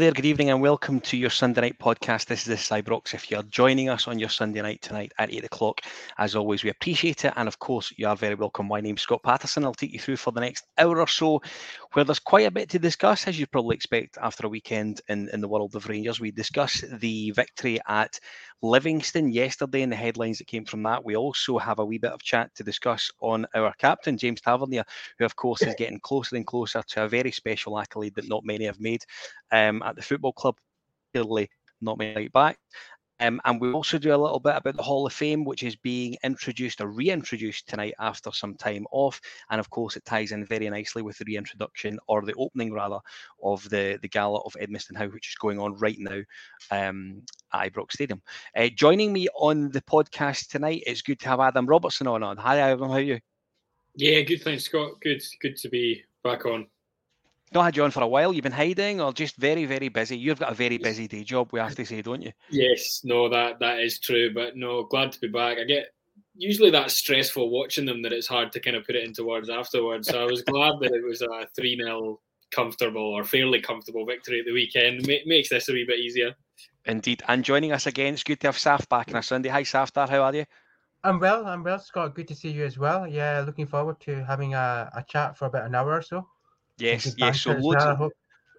There, good evening, and welcome to your Sunday night podcast. This is the Cybrox. If you're joining us on your Sunday night tonight at 8 o'clock, as always, we appreciate it. And of course, you are very welcome. My name's Scott Paterson. I'll take you through for the next hour or so, where there's quite a bit to discuss, as you'd probably expect after a weekend in, in the world of Rangers. We discuss the victory at Livingston yesterday and the headlines that came from that. We also have a wee bit of chat to discuss on our captain, James Tavernier, who, of course, is getting closer and closer to a very special accolade that not many have made um, at the football club. Clearly, not many right back. Um, and we also do a little bit about the Hall of Fame, which is being introduced or reintroduced tonight after some time off. And of course, it ties in very nicely with the reintroduction or the opening rather of the, the gala of Edmiston House, which is going on right now um, at Ibrox Stadium. Uh, joining me on the podcast tonight, it's good to have Adam Robertson on. on. Hi, Adam. How are you? Yeah, good. Thanks, Scott. Good. Good to be back on not had you on for a while. You've been hiding, or just very, very busy. You've got a very busy day job. We have to say, don't you? Yes, no, that that is true. But no, glad to be back. I get usually that's stressful watching them that it's hard to kind of put it into words afterwards. So I was glad that it was a three 0 comfortable or fairly comfortable victory at the weekend. It makes this a wee bit easier. Indeed, and joining us again, it's good to have Saf back on a Sunday. Hi, Safdar, how are you? I'm well. I'm well, Scott. Good to see you as well. Yeah, looking forward to having a, a chat for about an hour or so. Yes, yes. So loads, of,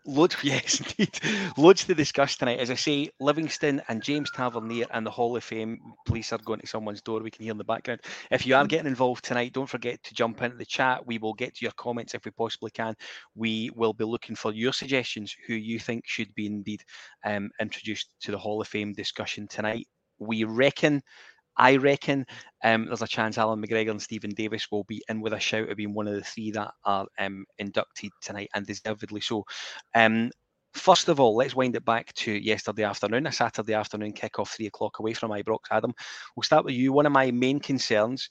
loads, yes, indeed, loads to discuss tonight. As I say, Livingston and James Tavernier and the Hall of Fame police are going to someone's door. We can hear in the background. If you are getting involved tonight, don't forget to jump into the chat. We will get to your comments if we possibly can. We will be looking for your suggestions, who you think should be indeed um, introduced to the Hall of Fame discussion tonight. We reckon I reckon um, there's a chance Allan McGregor and Steven Davis will be in with a shout of being one of the three that are um, inducted tonight, and deservedly so. Um, first of all, let's wind it back to yesterday afternoon, a Saturday afternoon kickoff, three o'clock away from Ibrox. Adam, we'll start with you. One of my main concerns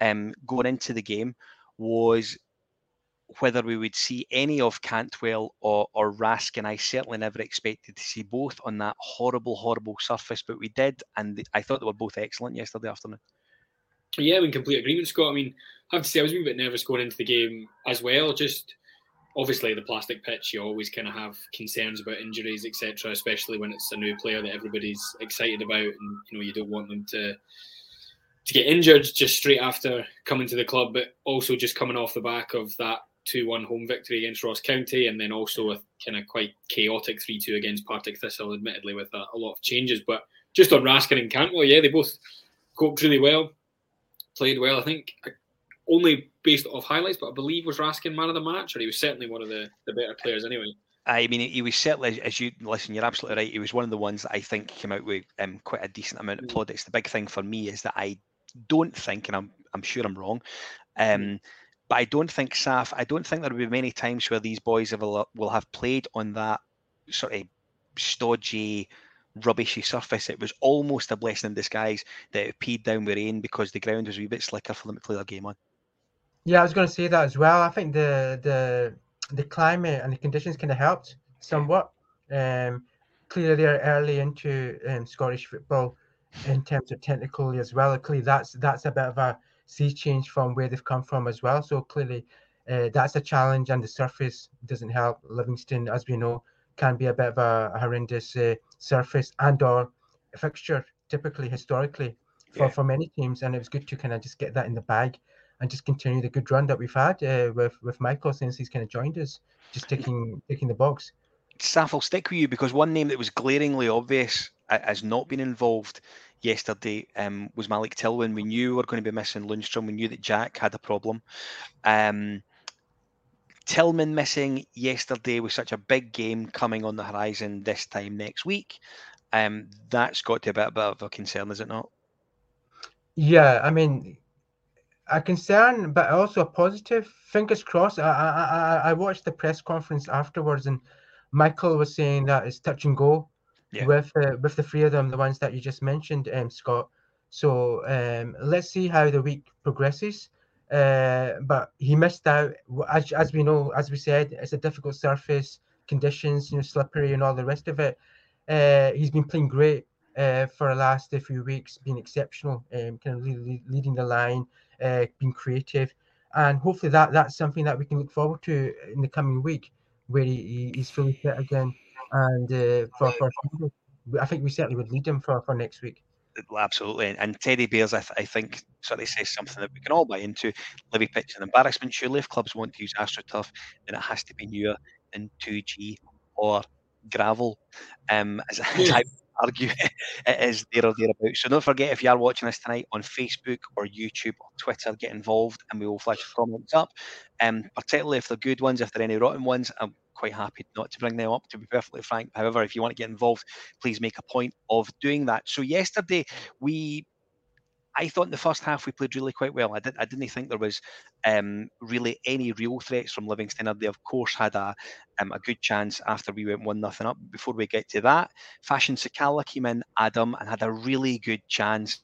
um, going into the game was whether we would see any of Cantwell or, or Raskin. I certainly never expected to see both on that horrible, horrible surface, but we did, and I thought they were both excellent yesterday afternoon. Yeah, in complete agreement, Scott. I mean, I have to say, I was a bit nervous going into the game as well. Just obviously, the plastic pitch, you always kind of have concerns about injuries, etc., especially when it's a new player that everybody's excited about, and you know, you don't want them to to get injured just straight after coming to the club, but also just coming off the back of that 2 1 home victory against Ross County, and then also a kind of quite chaotic 3 2 against Partick Thistle, admittedly, with a, a, lot of changes. But just on Raskin and Cantwell, yeah, they both coped really well, played well. I think uh, only based off highlights, but I believe was Raskin man of the match, or he was certainly one of the, the better players anyway. I mean, he was certainly, as you listen, you're absolutely right. He was one of the ones that I think came out with um, quite a decent amount of mm. plaudits. The big thing for me is that I don't think, and I'm, I'm sure I'm wrong, um, mm. But I don't think Saf. I don't think there will be many times where these boys will will have played on that sort of stodgy, rubbishy surface. It was almost a blessing in disguise that it peed down with rain because the ground was a wee bit slicker for them to play their game on. Yeah, I was going to say that as well. I think the the the climate and the conditions kind of helped somewhat. Um, clearly, they're early into um, Scottish football in terms of technically as well. Clearly, that's that's a bit of a sea change from where they've come from as well. So clearly, uh, that's a challenge, and the surface doesn't help. Livingston, as we know, can be a bit of a, a horrendous uh, surface and/or fixture, typically historically for, yeah. for many teams. And it was good to kind of just get that in the bag and just continue the good run that we've had uh, with with Michael since he's kind of joined us, just taking taking the box. Saf, I'll stick with you because one name that was glaringly obvious has not been involved yesterday um, was Malik Tillman. We knew we were going to be missing Lundstram. We knew that Jack had a problem. Um, Tillman missing yesterday was such a big game coming on the horizon this time next week. Um, that's got to be a bit of a concern, is it not? Yeah, I mean, a concern, but also a positive. Fingers crossed. I, I, I watched the press conference afterwards, and Michael was saying that it's touch and go yeah. with uh, with the three of them, the ones that you just mentioned, um, Scott. So um, let's see how the week progresses. Uh, but he missed out, as, as we know, as we said, it's a difficult surface, conditions, you know, slippery and all the rest of it. Uh, he's been playing great uh, for the last few weeks, being exceptional, um, kind of leading the line, uh, being creative, and hopefully that that's something that we can look forward to in the coming week, where he, he's fully fit again and uh, for, for I think we certainly would need him for, for next week. Absolutely, and Teddy Bears, I, th- I think, certainly says something that we can all buy into. Livy pitch an embarrassment. Surely, if clubs want to use AstroTurf, then it has to be newer than 2G or gravel. Um, as, as I argue it is there or thereabouts. So don't forget if you are watching this tonight on Facebook or YouTube or Twitter, get involved and we will flash your comments up. Um, particularly if they're good ones, if there are any rotten ones, I'm quite happy not to bring them up, to be perfectly frank. However, if you want to get involved, please make a point of doing that. So yesterday we I thought in the first half we played really quite well. I, did, I didn't think there was um, really any real threats from Livingston. They, of course, had a, um, a good chance after we went 1 nothing up. Before we get to that, Fashion Sakala came in, Adam, and had a really good chance.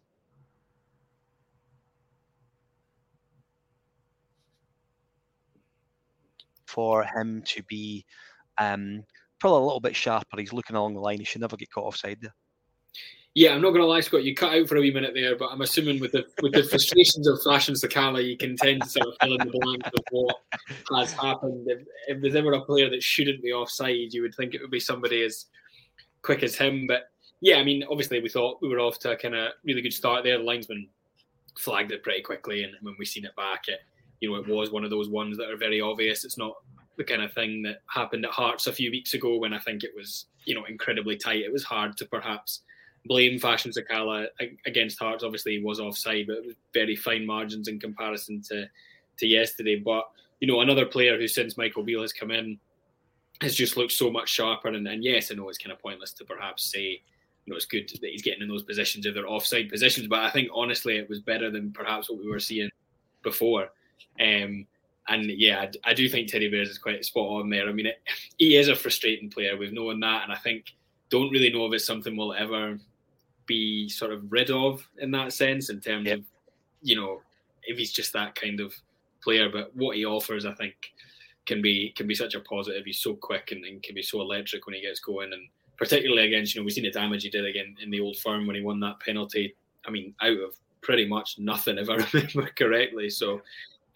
For him to be um, probably a little bit sharper. He's looking along the line. He should never get caught offside there. Yeah, I'm not going to lie, Scott. You cut out for a wee minute there, but I'm assuming with the with the frustrations of Fashion Sakala, you can tend to sort of fill in the blanks of what has happened. If, if, there's ever a player that shouldn't be offside, you would think it would be somebody as quick as him. But yeah, I mean, obviously we thought we were off to a kind of really good start there. The linesman flagged it pretty quickly, and when we seen it back, it you know it was one of those ones that are very obvious. It's not the kind of thing that happened at Hearts a few weeks ago when I think it was you know incredibly tight. It was hard to perhaps blame Fashion Sakala against Hearts. Obviously, he was offside, but it was very fine margins in comparison to to yesterday. But you know, another player who since Michael Beale has come in has just looked so much sharper. And, and yes, I know it's kind of pointless to perhaps say you know it's good that he's getting in those positions if they're offside positions. But I think honestly, it was better than perhaps what we were seeing before. Um, and yeah, I, I, do think Teddy Bears is quite spot on there. I mean, it, he is a frustrating player. We've known that, and I think don't really know if it's something we'll ever be sort of rid of in that sense, in terms yep. of, you know, if he's just that kind of player. But what he offers, I think, can be can be such a positive. He's so quick and, and can be so electric when he gets going, and particularly against, you know, we've seen the damage he did again in the old firm when he won that penalty. I mean, out of pretty much nothing, if I remember correctly. So,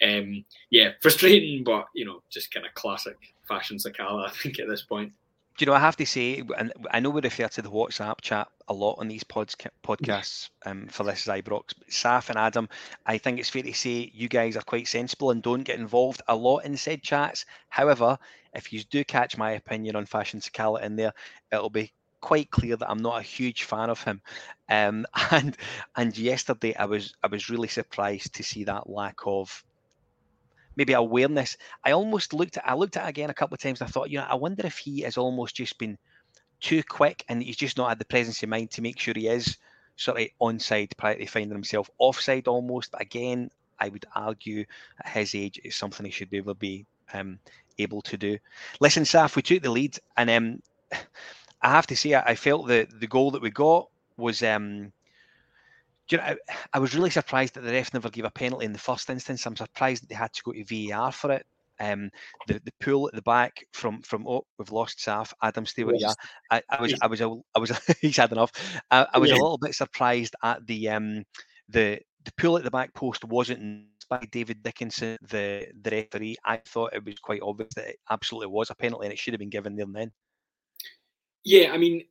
um, yeah, frustrating, but you know, just kind of classic fashion Sakala, I think, at this point Do you know, I have to say, and I know we refer to the WhatsApp chat a lot on these podca- podcasts um, for this is Ibrox. Saf and Adam, I think it's fair to say you guys are quite sensible and don't get involved a lot in said chats. However, if you do catch my opinion on Fashion Sakala in there, it'll be quite clear that I'm not a huge fan of him. Um, and and yesterday I was I was really surprised to see that lack of maybe awareness. I almost looked at I looked at it again a couple of times and I thought, you know, I wonder if he has almost just been too quick and he's just not had the presence of mind to make sure he is sort of onside prior to finding himself offside almost. But again, I would argue at his age it's something he should be able to be um, able to do. Listen, Saf, we took the lead and um, I have to say I, I felt the the goal that we got was um, you know, I, I, was really surprised that the ref never gave a penalty in the first instance. I'm surprised that they had to go to VAR for it. Um, the the pool at the back from from oh we've lost Saf Adam stay with yeah I, I was I was a, I was he's had enough I, I was yeah. a little bit surprised at the um the the pool at the back post wasn't by David Dickinson the the referee I thought it was quite obvious that it absolutely was a penalty and it should have been given there and then yeah I mean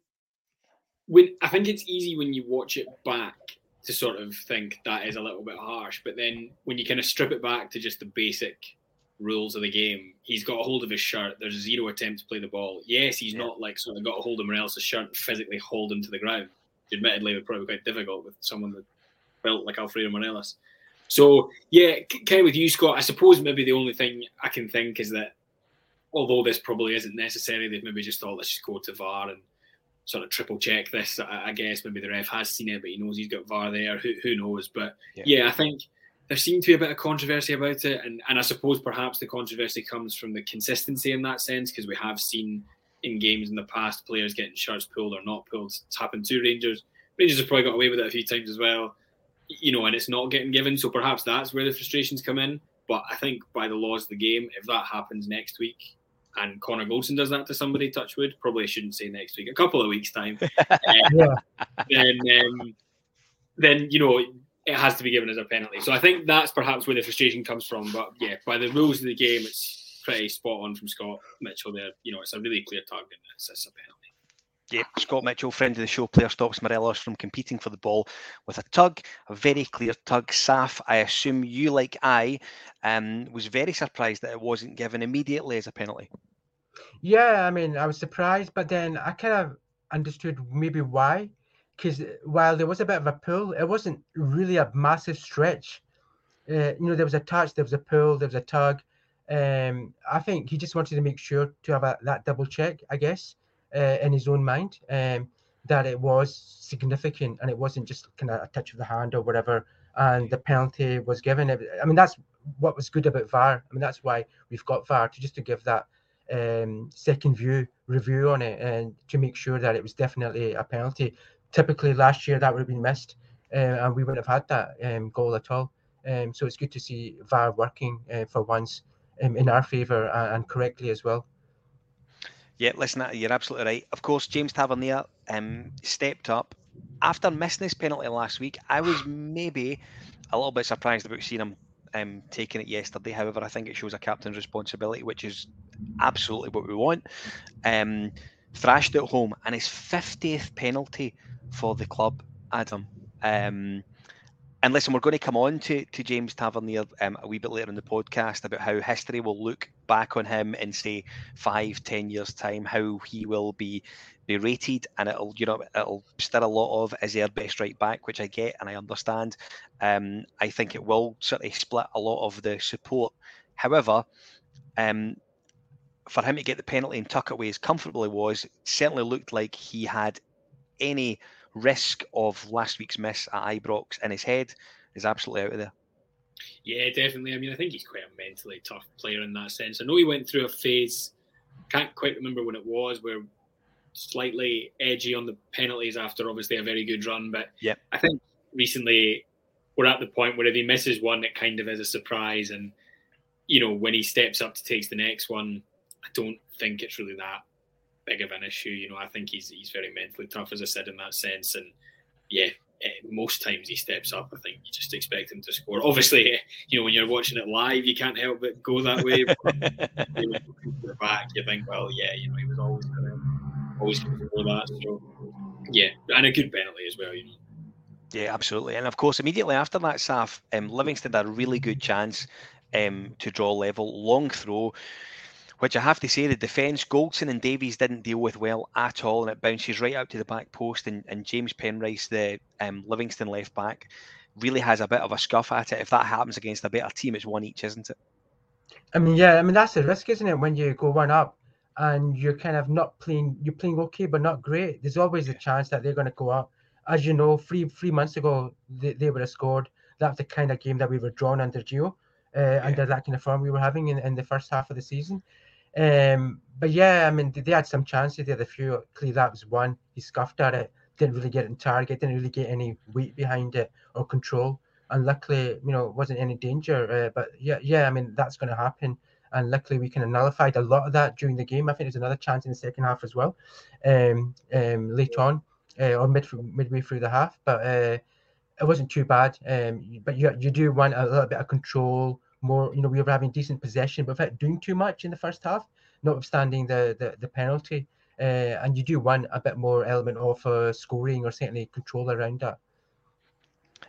when I think it's easy when you watch it back to sort of think that is a little bit harsh. But then when you kind of strip it back to just the basic rules of the game, he's got a hold of his shirt. There's zero attempt to play the ball. Yes, he's yeah. not like sort of got a hold of Morel's shirt and physically hold him to the ground. Admittedly, would probably be quite difficult with someone that built like Alfredo Morelos. So yeah, kind of with you, Scott. I suppose maybe the only thing I can think is that although this probably isn't necessary, they've maybe just thought let's just go to VAR and sort of triple check this. I, I, guess maybe the ref has seen it, but he knows he's got VAR there. Who, who knows? But yeah. yeah. I think there seemed to be a bit of controversy about it, and and I suppose perhaps the controversy comes from the consistency in that sense because we have seen in games in the past players getting shirts pulled or not pulled. It's happened to Rangers. Rangers have probably got away with it a few times as well, you know, and it's not getting given. So perhaps that's where the frustrations come in. But I think by the laws of the game, if that happens next week, and Connor Goldson does that to somebody, Touchwood, probably shouldn't say next week, a couple of weeks' time, uh, then, um, then, you know, it has to be given as a penalty. So I think that's perhaps where the frustration comes from. But yeah, by the rules of the game, it's pretty spot on from Scott Mitchell there. You know, it's a really clear target. It's, it's a penalty. Yeah, Scott Mitchell, friend of the show, player stops Morelos from competing for the ball with a tug, a very clear tug. Saf, I assume you, like I, um, was very surprised that it wasn't given immediately as a penalty. Yeah, I mean, I was surprised, but then I kind of understood maybe why. Because while there was a bit of a pull, it wasn't really a massive stretch. Uh, you know, there was a touch, there was a pull, there was a tug. Um, I think he just wanted to make sure to have a, that double check, I guess uh, in his own mind um, that it was significant and it wasn't just kind of a touch of the hand or whatever. And the penalty was given. I mean, that's what was good about VAR. I mean, that's why we've got VAR to just to give that um, second view review on it and to make sure that it was definitely a penalty. Typically, last year that would have been missed, uh, and we wouldn't have had that um, goal at all. Um, so it's good to see VAR working uh, for once um, in our favour and, and correctly as well. Yeah, listen, you're absolutely right. Of course, James Tavernier um, stepped up after missing his penalty last week. I was maybe a little bit surprised about seeing him um, taking it yesterday. However, I think it shows a captain's responsibility, which is absolutely what we want. Um, thrashed at home, and his 50th penalty for the club, Adam. Um, and listen, we're going to come on to, to James Tavernier um, a wee bit later in the podcast about how history will look back on him in say five, ten years time, how he will be be rated, and it'll you know it'll stir a lot of is he our best right back, which I get and I understand. Um, I think it will certainly split a lot of the support. However, um, for him to get the penalty and tuck away as comfortably was certainly looked like he had any risk of last week's miss at Ibrox in his head is absolutely out of there. Yeah, definitely. I mean, I think he's quite a mentally tough player in that sense. I know he went through a phase, can't quite remember when it was, where slightly edgy on the penalties after obviously a very good run. But yeah, I think recently we're at the point where if he misses one, it kind of is a surprise. And, you know, when he steps up to take the next one, I don't think it's really that big of an issue. You know, I think he's he's very mentally tough, as I said in that sense. And yeah, eh, most times he steps up. I think you just expect him to score. Obviously, you know when you're watching it live, you can't help but go that way. But back, you think, well, yeah, you know, he was always going to always going to score that. So yeah, and a good penalty as well. You know. Yeah, absolutely. And of course, immediately after that, Saf, um, Livingston had a really good chance um, to draw level. Long throw which I have to say the defence, Goldson and Davies didn't deal with well at all, and it bounces right out to the back post. And, and James Penrice, the um, Livingston left back, really has a bit of a scuff at it. If that happens against a better team, it's one each, isn't it? I mean, yeah, I mean that's the risk, isn't it? When you go one up and you're kind of not playing, you're playing okay but not great. There's always a chance that they're going to go up. As you know, three three months ago they, they would have scored. That's the kind of game that we were drawn under Gio, uh, yeah. under that kind of form we were having in, in the first half of the season. Um, but yeah, I mean, they had some chances. They had a few. Clearly, that was one. He scuffed at it. Didn't really get in target. Didn't really get any weight behind it or control. And luckily, you know, wasn't any danger. Uh, but yeah, yeah, I mean, that's going to happen. And luckily, we kind of nullified a lot of that during the game. I think there's another chance in the second half as well, um, um, late on uh, or mid midway through the half. But uh, it wasn't too bad. Um, but you you do want a little bit of control more, you know, we were having decent possession, but without doing too much in the first half, notwithstanding the the, the penalty. Uh, and you do want a bit more element of uh, scoring or certainly control around that.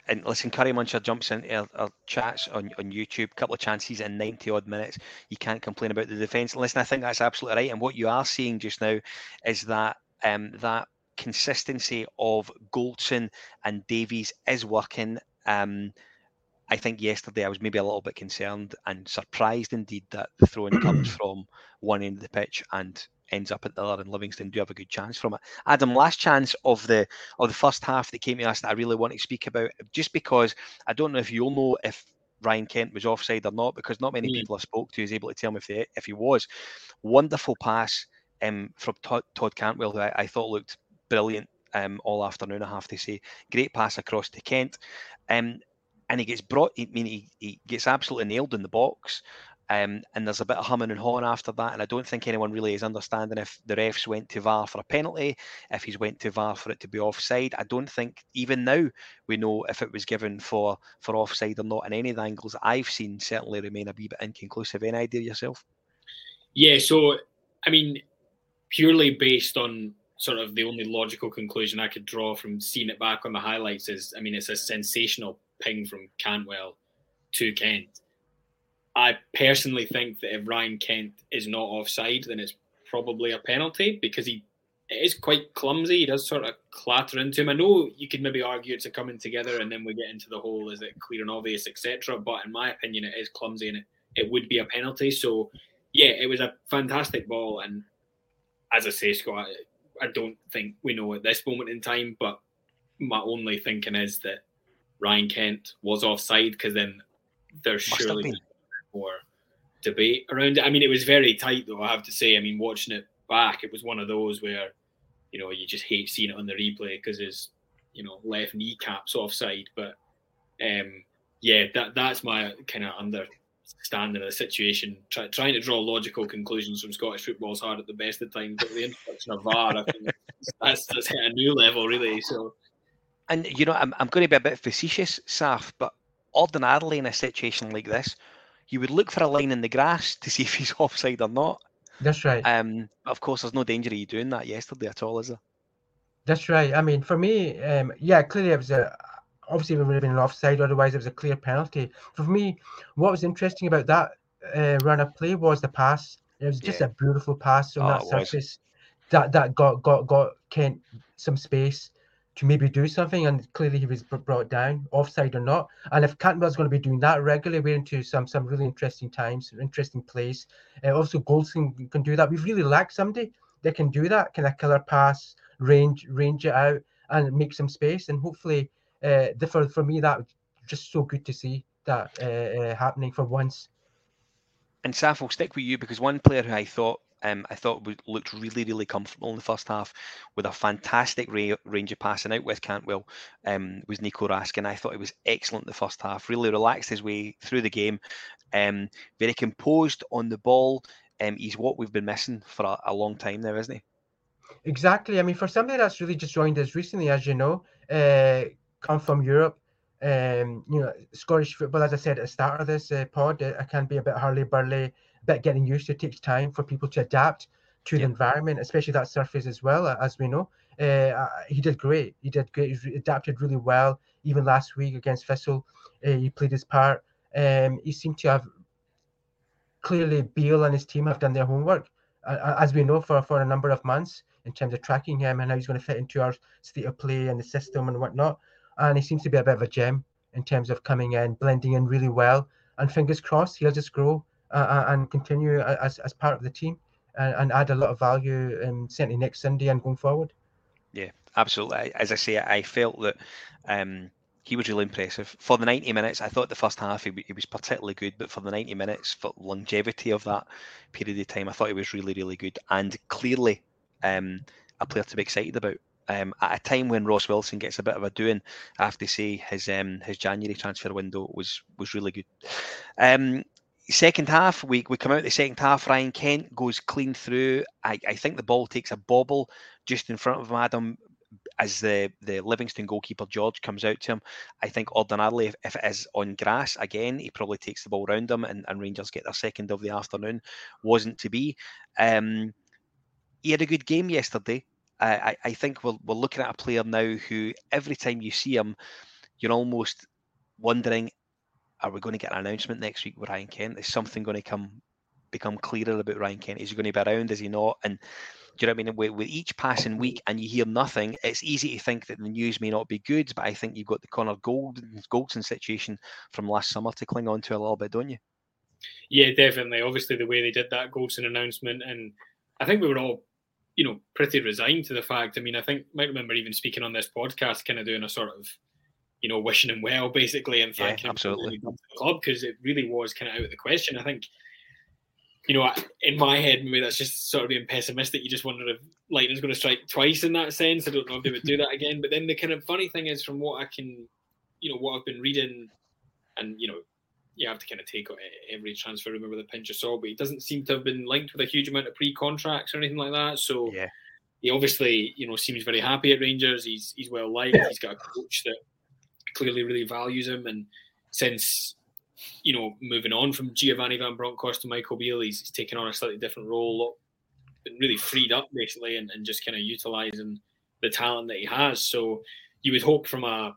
And listen, Curry Muncher jumps into our, our, chats on, on YouTube, a couple of chances in 90 odd minutes. You can't complain about the defence. Listen, I think that's absolutely right. And what you are seeing just now is that um, that consistency of Goldson and Davies is working. Um, I think yesterday I was maybe a little bit concerned and surprised indeed that the throwing comes from one end of the pitch and ends up at the other, and Livingston do have a good chance from it. Adam, last chance of the of the first half that came to us that I really want to speak about, just because I don't know if you'll know if Ryan Kent was offside or not, because not many mm. people I spoke to is able to tell me if they, if he was. Wonderful pass um, from Todd, Todd Cantwell, who I, I, thought looked brilliant um, all afternoon. I have to say, great pass across to Kent. Um, and he gets brought. I mean, he, he gets absolutely nailed in the box. Um, and there's a bit of humming and hawing after that. And I don't think anyone really is understanding if the refs went to VAR for a penalty, if he's went to VAR for it to be offside. I don't think even now we know if it was given for for offside or not. And any of the angles I've seen certainly remain a wee bit inconclusive. Any idea yourself? Yeah, so I mean, purely based on sort of the only logical conclusion I could draw from seeing it back on the highlights is, I mean, it's a sensational ping from Cantwell to Kent. I personally think that if Ryan Kent is not offside, then it's probably a penalty because he is quite clumsy. He does sort of clatter into him. I know you could maybe argue it's a coming together and then we get into the whole is it clear and obvious, etc. But in my opinion, it is clumsy and it, it would be a penalty. So yeah, it was a fantastic ball. And as I say, Scott, I don't think we know at this moment in time, but my only thinking is that Ryan Kent was offside because then there's Must surely more debate around it. I mean, it was very tight though, I have to say. I mean, watching it back, it was one of those where you know, you just hate seeing it on the replay because his, you know, left kneecaps offside. But um, yeah, that that's my kind of understanding of the situation. Try, trying to draw logical conclusions from Scottish football is hard at the best of times, but the introduction of VAR, I think that's, that's hit a new level, really. So, and you know, I'm I'm going to be a bit facetious, Saf, but ordinarily in a situation like this, you would look for a line in the grass to see if he's offside or not. That's right. Um, of course, there's no danger of you doing that yesterday at all, is there? That's right. I mean, for me, um, yeah, clearly it was a obviously it would have been an offside. Otherwise, it was a clear penalty. For me, what was interesting about that uh, run of play was the pass. It was just yeah. a beautiful pass on oh, that surface that that got got got Kent some space to maybe do something, and clearly he was brought down, offside or not. And if Cantwell's going to be doing that regularly, we're into some some really interesting times, interesting plays. Uh, also, Goldson can do that. We've really lacked somebody that can do that, kind of killer pass, range range it out, and make some space. And hopefully, uh, the, for for me, that just so good to see that uh, uh, happening for once. And Saf, will stick with you because one player who I thought um, I thought we looked really, really comfortable in the first half with a fantastic ra- range of passing out with Cantwell. Um, was Nico Raskin. I thought he was excellent the first half. Really relaxed his way through the game. Um, very composed on the ball. Um, he's what we've been missing for a, a, long time now, isn't he? Exactly. I mean, for somebody that's really just joined us recently, as you know, uh, come from Europe, um, you know, Scottish football, as I said at the start of this uh, pod, it, it can be a bit hurly burly bit getting used to. It takes time for people to adapt to the environment, especially that surface as well, as we know. Uh, uh, he did great. He did great. He adapted really well. Even last week against Thistle, uh, he played his part. Um, he seemed to have clearly Beale and his team have done their homework, uh, as we know for, for a number of months in terms of tracking him and how he's going to fit into our state of play and the system and whatnot. And he seems to be a bit of a gem in terms of coming in, blending in really well. And fingers crossed, he'll just grow uh, uh, and continue as, as part of the team and, and add a lot of value um, certainly next Sunday and going forward. Yeah, absolutely. As I say, I felt that um, he was really impressive for the 90 minutes. I thought the first half he, he, was particularly good, but for the 90 minutes, for longevity of that period of time, I thought he was really, really good and clearly um, a player to be excited about. Um, at a time when Ross Wilson gets a bit of a doing, I have to say his um, his January transfer window was was really good. Um, second half, we, we come out the second half. Ryan Kent goes clean through. I, I think the ball takes a bobble just in front of him, Adam, as the, the Livingston goalkeeper George comes out to him. I think ordinarily, if, if it is on grass again, he probably takes the ball round him and, and Rangers get their second of the afternoon. Wasn't to be. Um, he had a good game yesterday. I, I think we're, we're looking at a player now who every time you see him, you're almost wondering are we going to get an announcement next week with Ryan Kent? Is something going to come become clearer about Ryan Kent? Is he going to be around? Is he not? And do you know what I mean? With, with, each passing week and you hear nothing, it's easy to think that the news may not be good. But I think you've got the Connor Gold, Goldson situation from last summer to cling on to a little bit, don't you? Yeah, definitely. Obviously, the way they did that Goldson announcement, and I think we were all, you know, pretty resigned to the fact. I mean, I think I might remember even speaking on this podcast, kind of doing a sort of you know, wishing him well, basically, and thanking yeah, absolutely. him for the club because it really was kind of out of the question. I think, you know, in my head, maybe that's just sort of being pessimistic. You just wonder if lightning's going to strike twice in that sense. I don't know if they would do that again. But then the kind of funny thing is, from what I can, you know, what I've been reading, and you know, you have to kind of take every transfer rumor with a pinch of salt. But he doesn't seem to have been linked with a huge amount of pre-contracts or anything like that. So yeah. He obviously, you know, seems very happy at Rangers. He's he's well liked. He's got a coach that clearly really values him. And since you know, moving on from Giovanni Van Bronckhorst to Michael Beale, he's, he's taken on a slightly different role, been really freed up basically, and, and just kind of utilizing the talent that he has. So you would hope from a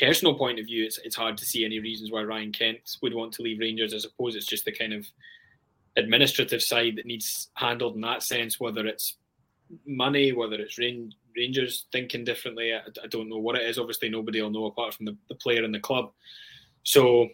personal point of view, it's, it's hard to see any reasons why Ryan Kent would want to leave Rangers. I suppose it's just the kind of administrative side that needs handled in that sense, whether it's money, whether it's Rangers thinking differently. I, I, don't know what it is. Obviously, nobody will know apart from the, the player and the club. So,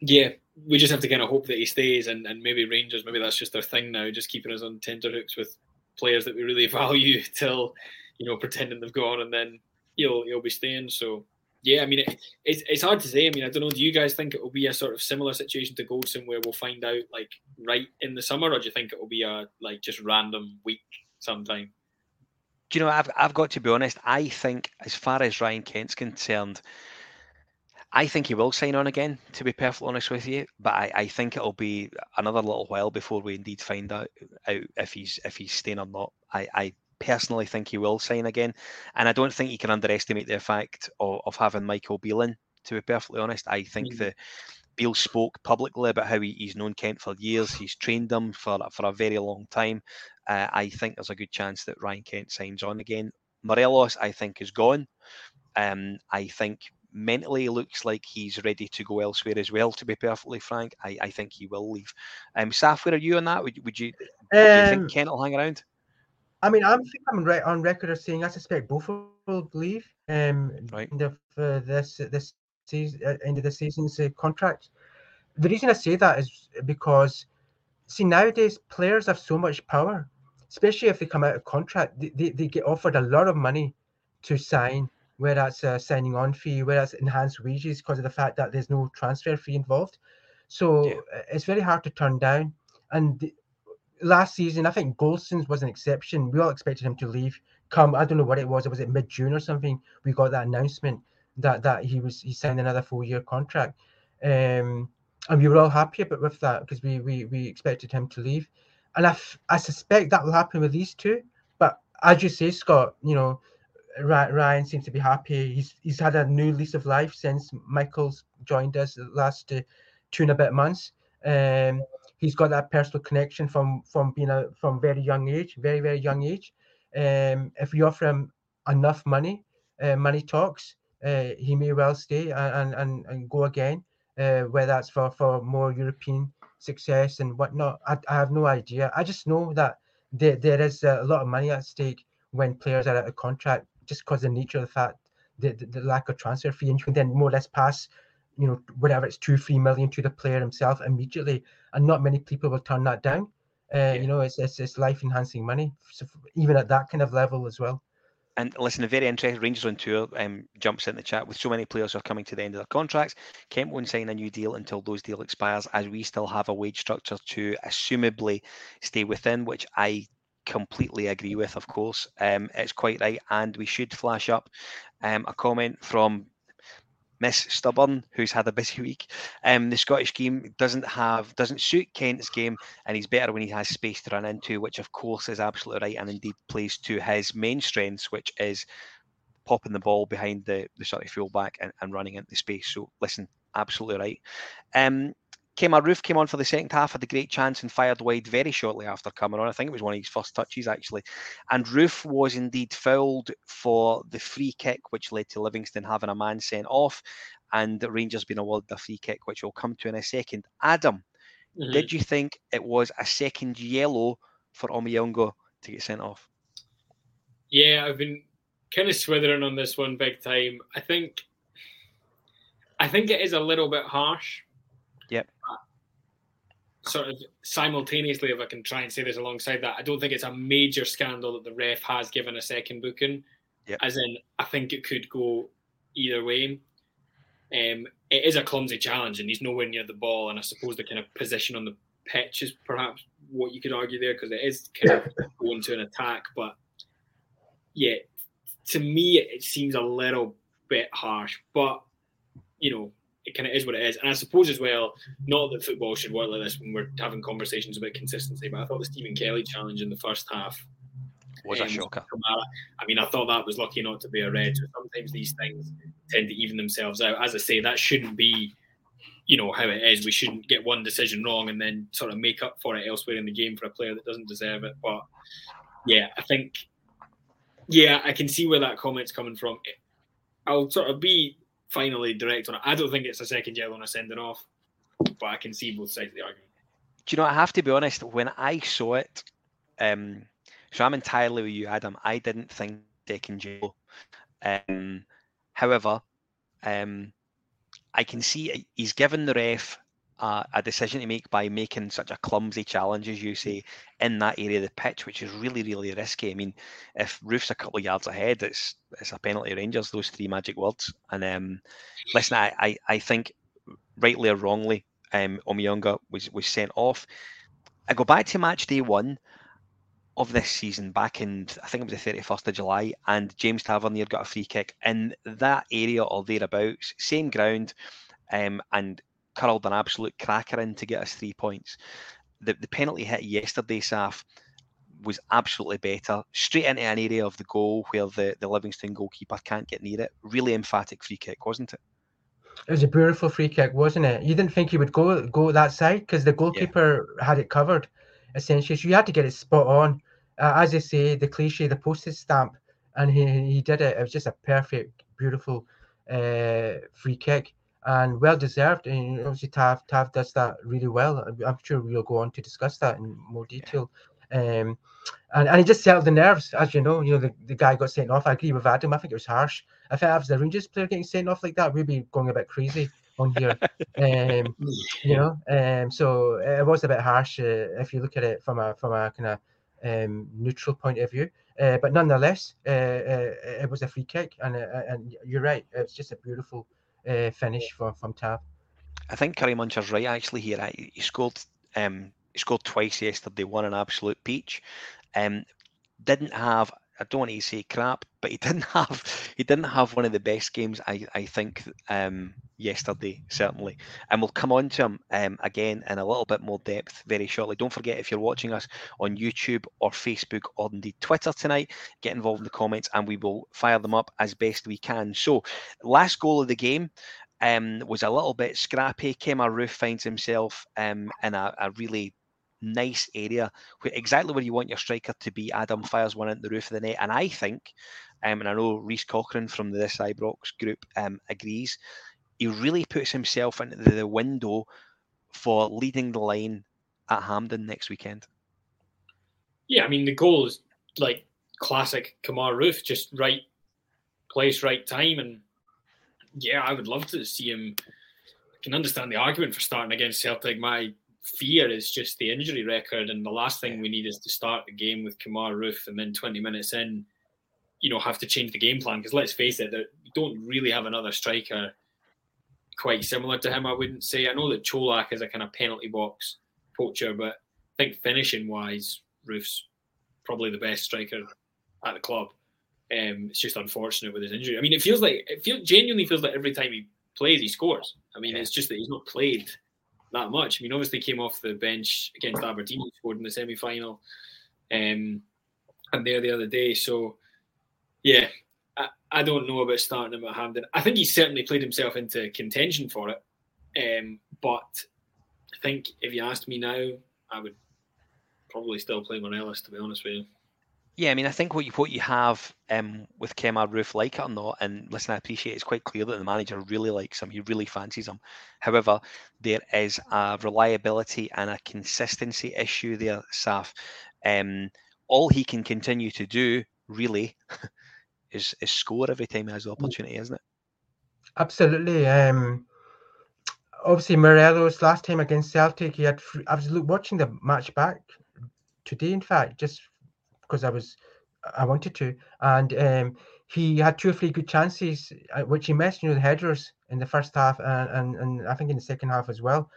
yeah, we just have to kind of hope that he stays and, and maybe Rangers, maybe that's just their thing now, just keeping us on tenterhooks with players that we really value till, you know, pretending they've gone and then he'll he'll be staying. So yeah, I mean, it, it's it's hard to say. I mean, I don't know. Do you guys think it will be a sort of similar situation to Goldson where we'll find out like right in the summer, or do you think it will be a like just random week sometime? Do you know? I've I've got to be honest. I think as far as Ryan Kent's concerned, I think he will sign on again. To be perfectly honest with you, but I, I think it'll be another little while before we indeed find out, out if he's if he's staying or not. I, I personally think he will sign again. And I don't think you can underestimate the effect of, of having Michael Beale in, to be perfectly honest. I think mm-hmm. that Beale spoke publicly about how he, he's known Kent for years. He's trained him for, for a very long time. Uh, I think there's a good chance that Ryan Kent signs on again. Morelos, I think, is gone. Um, I think mentally looks like he's ready to go elsewhere as well. To be perfectly frank, I, I think he will leave. Um, Saf, where are you on that? Would, would you, um, do you think um, Kent will hang around? I mean, I'm I'm re- on record of saying I suspect both will leave. Um, right. End of uh, this this season, uh, end of the season's uh, contract. The reason I say that is because, see, nowadays players have so much power, especially if they come out of contract. They, they, they get offered a lot of money to sign, whether that's a signing on fee, whether that's enhanced wages because of the fact that there's no transfer fee involved. So yeah. it's very hard to turn down. And the, last season, I think Goldson's was an exception. We all expected him to leave. Come, I don't know what it was. It was it mid June or something. We got that announcement that that he was he signed another four year contract, um, and we were all happy about with that because we we we expected him to leave, and I, f- I suspect that will happen with these two. But as you say, Scott, you know. Ryan seems to be happy. He's he's had a new lease of life since Michael's joined us the last uh, two and a bit months. Um, he's got that personal connection from from being a from very young age, very very young age. Um, if we offer him enough money, uh, money talks. Uh, he may well stay and and, and go again, uh, whether that's for for more European success and whatnot. I, I have no idea. I just know that there, there is a lot of money at stake when players are out of contract, just because the nature of the fact the, the, the, lack of transfer fee, and you can then more or less pass, you know, whatever it's two, three million to the player himself immediately and not many people will turn that down. Uh, yeah. You know, it's, it's, it's life enhancing money, so even at that kind of level as well. And listen, a very interesting Rangers on tour um, jumps in the chat with so many players who are coming to the end of their contracts. Kent won't sign a new deal until those deal expires, as we still have a wage structure to assumably stay within, which I completely agree with. Of course, um, it's quite right, and we should flash up um, a comment from Miss Stubborn, who's had a busy week. Um, the Scottish game doesn't have doesn't suit Kent's game, and he's better when he has space to run into, which of course is absolutely right, and indeed plays to his main strengths, which is popping the ball behind the the sort of fullback and, and running into space. So listen, absolutely right. Um, Kemar Roofe came on for the second half, had a great chance and fired wide very shortly after coming on. I think it was one of his first touches actually. And Roofe was indeed fouled for the free kick, which led to Livingston having a man sent off, and the Rangers being awarded a free kick, which we'll come to in a second. Adam, mm-hmm. did you think it was a second yellow for Omeonga to get sent off? Yeah, I've been kind of swithering on this one big time. I think I think it is a little bit harsh. Sort of simultaneously, if I can try and say this alongside that, I don't think it's a major scandal that the ref has given a second booking. Yep. As in, I think it could go either way. Um, it is a clumsy challenge, and he's nowhere near the ball. And I suppose the kind of position on the pitch is perhaps what you could argue there because it is kind of going to an attack. But yeah, to me, it seems a little bit harsh. But you know, it kind of is what it is. And I suppose as well, not that football should work like this when we're having conversations about consistency, but I thought the Stephen Kelly challenge in the first half was um, a shocker. I mean, I thought that was lucky not to be a red. So sometimes these things tend to even themselves out. As I say, that shouldn't be you know how it is. We shouldn't get one decision wrong and then sort of make up for it elsewhere in the game for a player that doesn't deserve it. But yeah, I think yeah, I can see where that comment's coming from. I'll sort of be finally direct on it. I don't think it's a second yellow and a sending off, but I can see both sides of the argument. Do you know? I have to be honest. When I saw it, um, so I'm entirely with you, Adam. I didn't think second yellow. Um, however, um, I can see he's given the ref uh, a decision to make by making such a clumsy challenge, as you say, in that area of the pitch, which is really, really risky. I mean, if Roofe's a couple of yards ahead, it's it's a penalty Rangers, those three magic words. And um, listen, I, I, I think rightly or wrongly, um, Omeonga was, was sent off. I go back to match day one of this season back in I think it was the 31st of July, and James Tavernier got a free kick in that area or thereabouts, same ground, um, and curled an absolute cracker in to get us three points. The the penalty hit yesterday, Saf, was absolutely better. Straight into an area of the goal where the, the Livingston goalkeeper can't get near it. Really emphatic free kick, wasn't it? It was a beautiful free kick, wasn't it? You didn't think he would go go that side because the goalkeeper yeah. had it covered, essentially. So you had to get it spot on uh, as I say, the cliche, the postage stamp, and he, he did it. It was just a perfect, beautiful uh, free kick and well deserved. And obviously, Tav Tav does that really well. I'm sure we'll go on to discuss that in more detail. Um, and, and he just settled the nerves, as you know. You know, the, the guy got sent off. I agree with Adam. I think it was harsh. If I was the Rangers player getting sent off like that, we'd be going a bit crazy on here. um, you know, um, so it was a bit harsh uh, if you look at it from a from a kind of um, neutral point of view. Uh, but nonetheless, uh, uh, it was a free kick, and uh, and you're right. It's just a beautiful uh, finish from from Tav. I think Curry Muncher's right actually here. He scored um, he scored twice yesterday. One an absolute peach. Um, didn't have I don't want to say crap, but he didn't have he didn't have one of the best games I I think um, yesterday certainly, and we'll come on to him um, again in a little bit more depth very shortly. Don't forget if you're watching us on YouTube or Facebook or indeed Twitter tonight, get involved in the comments and we will fire them up as best we can. So, last goal of the game. Um, was a little bit scrappy. Kemar Roofe finds himself um, in a, a really nice area, where, exactly where you want your striker to be. Adam fires one into the roof of the net, and I think, um, and I know Reese Cochran from the This Ibrox group um, agrees, he really puts himself into the window for leading the line at Hampden next weekend. Yeah, I mean the goal is like classic Kemar Roofe, just right place, right time, and yeah, I would love to see him. I can understand the argument for starting against Celtic. My fear is just the injury record, and the last thing we need is to start the game with Kemar Roofe, and then 20 minutes in, you know, have to change the game plan. Because let's face it, we don't really have another striker quite similar to him. I wouldn't say. I know that Colak is a kind of penalty box poacher, but I think finishing wise, Roofe's probably the best striker at the club. Um, it's just unfortunate with his injury. I mean, it feels like it feels genuinely feels like every time he plays, he scores. I mean, it's just that he's not played that much. I mean, obviously came off the bench against Aberdeen, scored in the semi final, um, and there the other day. So, yeah, I, I don't know about starting him at Hampden. I think he certainly played himself into contention for it, um, but I think if you asked me now, I would probably still play Morelos. To be honest with you. Yeah, I mean, I think what you what you have um, with Kemar Roofe, like it or not, and listen, I appreciate it's quite clear that the manager really likes him. He really fancies him. However, there is a reliability and a consistency issue there, Saf. Um, all he can continue to do, really, is, is score every time he has the mm. opportunity, isn't it? Absolutely. Um, obviously, Morelos last time against Celtic, he had. I was watching the match back today, in fact, just because I was I wanted to, and um, he had two or three good chances, uh, which he missed. You know, the headers in the first half, and and, and I think in the second half as well.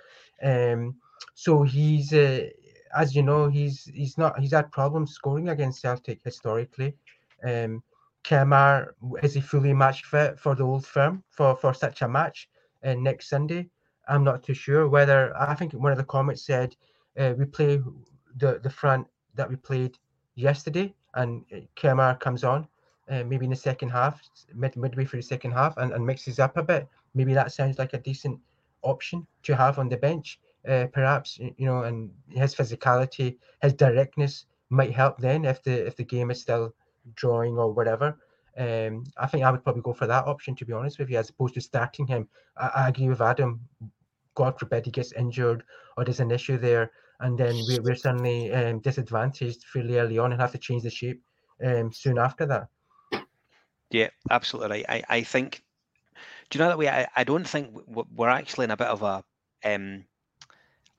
Um, so he's uh, as you know, he's he's not he's had problems scoring against Celtic historically. Um, Kemar is he fully match fit for the old firm for for such a match uh, next Sunday? I'm not too sure whether I think one of the comments said uh, we play the the front that we played yesterday, and Kemar comes on, uh, maybe in the second half, mid midway through the second half, and, and mixes up a bit. Maybe that sounds like a decent option to have on the bench. Uh, perhaps you know, and his physicality, his directness might help then if the if the game is still drawing or whatever. Um, I think I would probably go for that option to be honest with you, as opposed to starting him. I, I agree with Adam. God forbid he gets injured or there's an issue there, and then we're, we're suddenly um, disadvantaged fairly early on and have to change the shape um, soon after that. Yeah, absolutely right. I, I think. Do you know that way? I, I don't think we're actually in a bit of a um,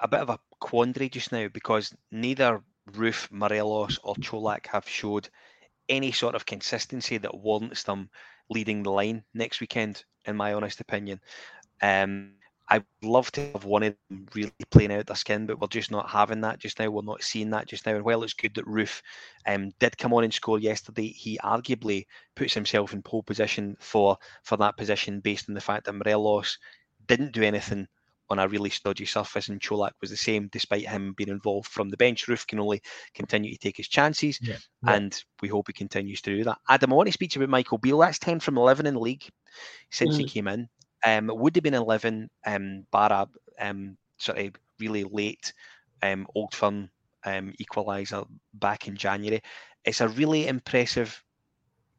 a bit of a quandary just now because neither Roofe, Morelos, or Čolak have showed any sort of consistency that warrants them leading the line next weekend, in my honest opinion. Um, I'd love to have one of them really playing out their skin, but we're just not having that just now. We're not seeing that just now. And while it's good that Roofe um, did come on and score yesterday, he arguably puts himself in pole position for for that position based on the fact that Morelos didn't do anything on a really stodgy surface, and Colak was the same despite him being involved from the bench. Roofe can only continue to take his chances, yeah, yeah. and we hope he continues to do that. Adam, I want to speak to you about Michael Beale. That's 10 from 11 in the league since mm. he came in. Um, would have been 11 um, bar um, sort of really late um, Old Firm um, equaliser back in January. It's a really impressive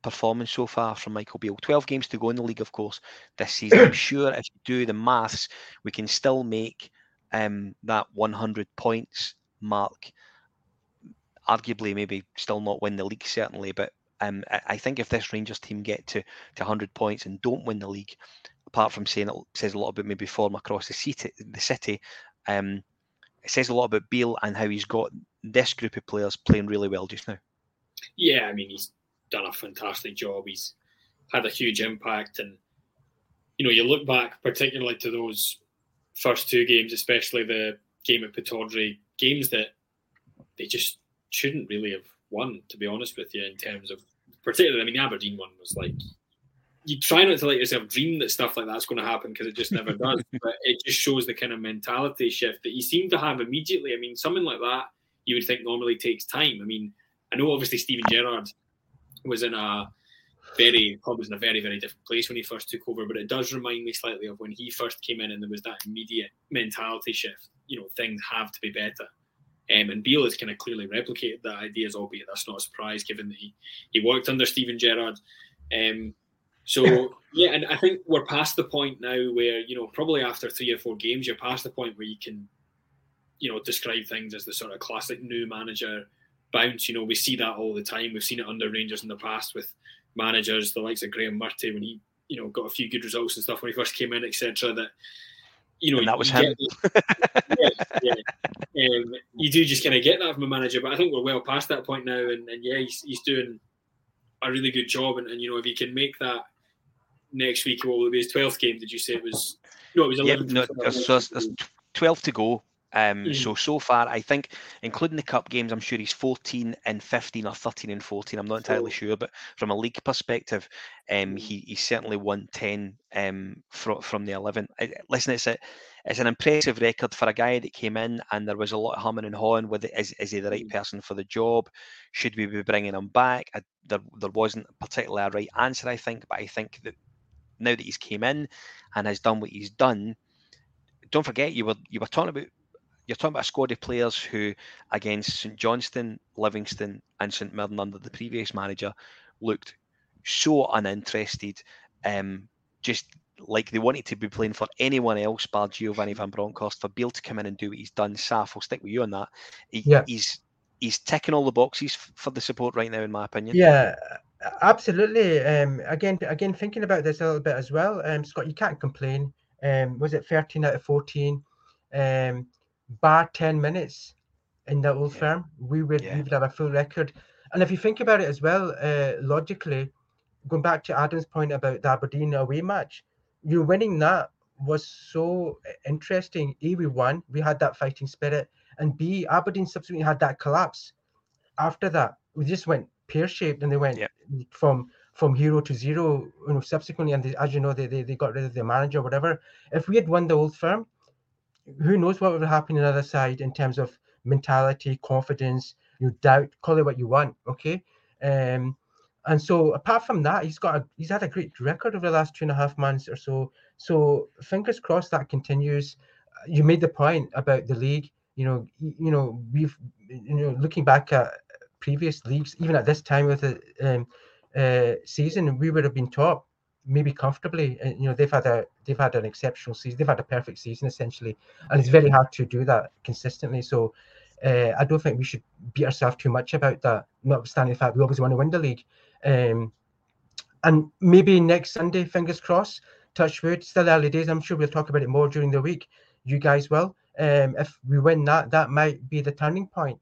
performance so far from Michael Beale. 12 games to go in the league, of course, this season. I'm sure if you do the maths, we can still make um, that 100 points mark. Arguably, maybe still not win the league, certainly, but um, I think if this Rangers team get to, to 100 points and don't win the league, apart from saying it says a lot about maybe form across the city, the city um, it says a lot about Beale and how he's got this group of players playing really well just now. Yeah, I mean he's done a fantastic job. He's had a huge impact, and you know you look back particularly to those first two games, especially the game at Pittodrie, games that they just shouldn't really have won. To be honest with you, in terms of particularly, I mean, the Aberdeen one was like you try not to let yourself dream that stuff like that's going to happen because it just never does. but it just shows the kind of mentality shift that you seem to have immediately. I mean, something like that you would think normally takes time. I mean, I know obviously Steven Gerrard was in a very club was in a very very different place when he first took over, but it does remind me slightly of when he first came in and there was that immediate mentality shift. You know, things have to be better. Um, and Beale has kind of clearly replicated that ideas, albeit that's not a surprise given that he, he worked under Steven Gerrard. Um, so yeah, and I think we're past the point now where you know probably after three or four games, you're past the point where you can, you know, describe things as the sort of classic new manager bounce. You know, we see that all the time. We've seen it under Rangers in the past with managers, the likes of Graeme Murty when he, you know, got a few good results and stuff when he first came in, etc. That you know, and that was him. Get, yeah, yeah. Um, you do just kind of get that from a manager, but I think we're well past that point now, and, and yeah, he's, he's doing a really good job, and, and you know, if he can make that next week, what will it be his twelfth game? Did you say it was? No, it was eleven. Yep, no, so there's twelve to go. Um, mm. So so far, I think, including the cup games, I'm sure he's 14 and 15 or 13 and 14. I'm not entirely sure, but from a league perspective, um, he he certainly won 10 um, from from the 11. I, listen, it's a it's an impressive record for a guy that came in and there was a lot of humming and hawing with it. Is, is he the right mm. person for the job? Should we be bringing him back? I, there, there wasn't particularly a right answer, I think, but I think that now that he's came in and has done what he's done, don't forget you were you were talking about you're talking about a squad of players who, against St Johnstone, Livingston, and St Mirren under the previous manager, looked so uninterested, um, just like they wanted to be playing for anyone else bar Giovanni Van Bronckhorst. For Beale to come in and do what he's done, Saf, I'll stick with you on that. He, yeah. He's he's ticking all the boxes for the support right now, in my opinion. Yeah, absolutely. Um, again, again, thinking about this a little bit as well, um, Scott, you can't complain. Um, was it 13 out of 14? Um, bar 10 minutes in the old yeah. firm, we would, yeah. we would have a full record. And if you think about it as well, uh, logically, going back to Adam's point about the Aberdeen away match, you winning that was so interesting. A, we won, we had that fighting spirit, and B, Aberdeen subsequently had that collapse. After that, we just went pear shaped, and they went from from hero to zero. You know, subsequently, and they, as you know, they, they they got rid of the manager, whatever. If we had won the old firm, who knows what would happen on the other side in terms of mentality, confidence, you doubt, call it what you want, okay? Um, and so apart from that, he's got a, he's had a great record over the last two and a half months or so So fingers crossed that continues. You made the point about the league. You know, you know, we've you know looking back at previous leagues, even at this time of the um, uh, season, we would have been top maybe comfortably. And, you know, they've had a they've had an exceptional season. They've had a perfect season essentially, and it's very hard to do that consistently. So. Uh, I don't think we should beat ourselves too much about that, notwithstanding the fact we always want to win the league. Um, and maybe next Sunday, fingers crossed, touch wood, still early days. I'm sure we'll talk about it more during the week. You guys will. Um, if we win that, that might be the turning point.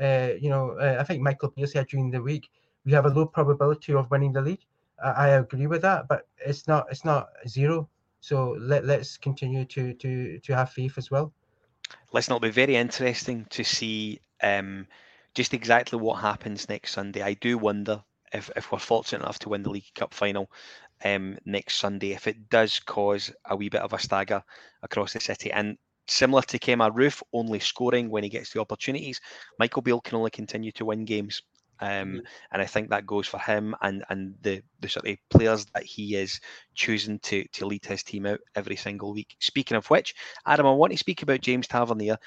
Uh, you know, uh, I think Michael Beale said during the week we have a low probability of winning the league. I agree with that, but it's not it's not zero. So let let's continue to to to have faith as well. Listen, it'll be very interesting to see um, just exactly what happens next Sunday. I do wonder if, if we're fortunate enough to win the League Cup final um, next Sunday, if it does cause a wee bit of a stagger across the city. And similar to Kemar Roofe, only scoring when he gets the opportunities, Michael Beale can only continue to win games um, mm-hmm. and I think that goes for him and and the the sort of players that he is choosing to to lead his team out every single week. Speaking of which, Adam, I want to speak about James Tavernier.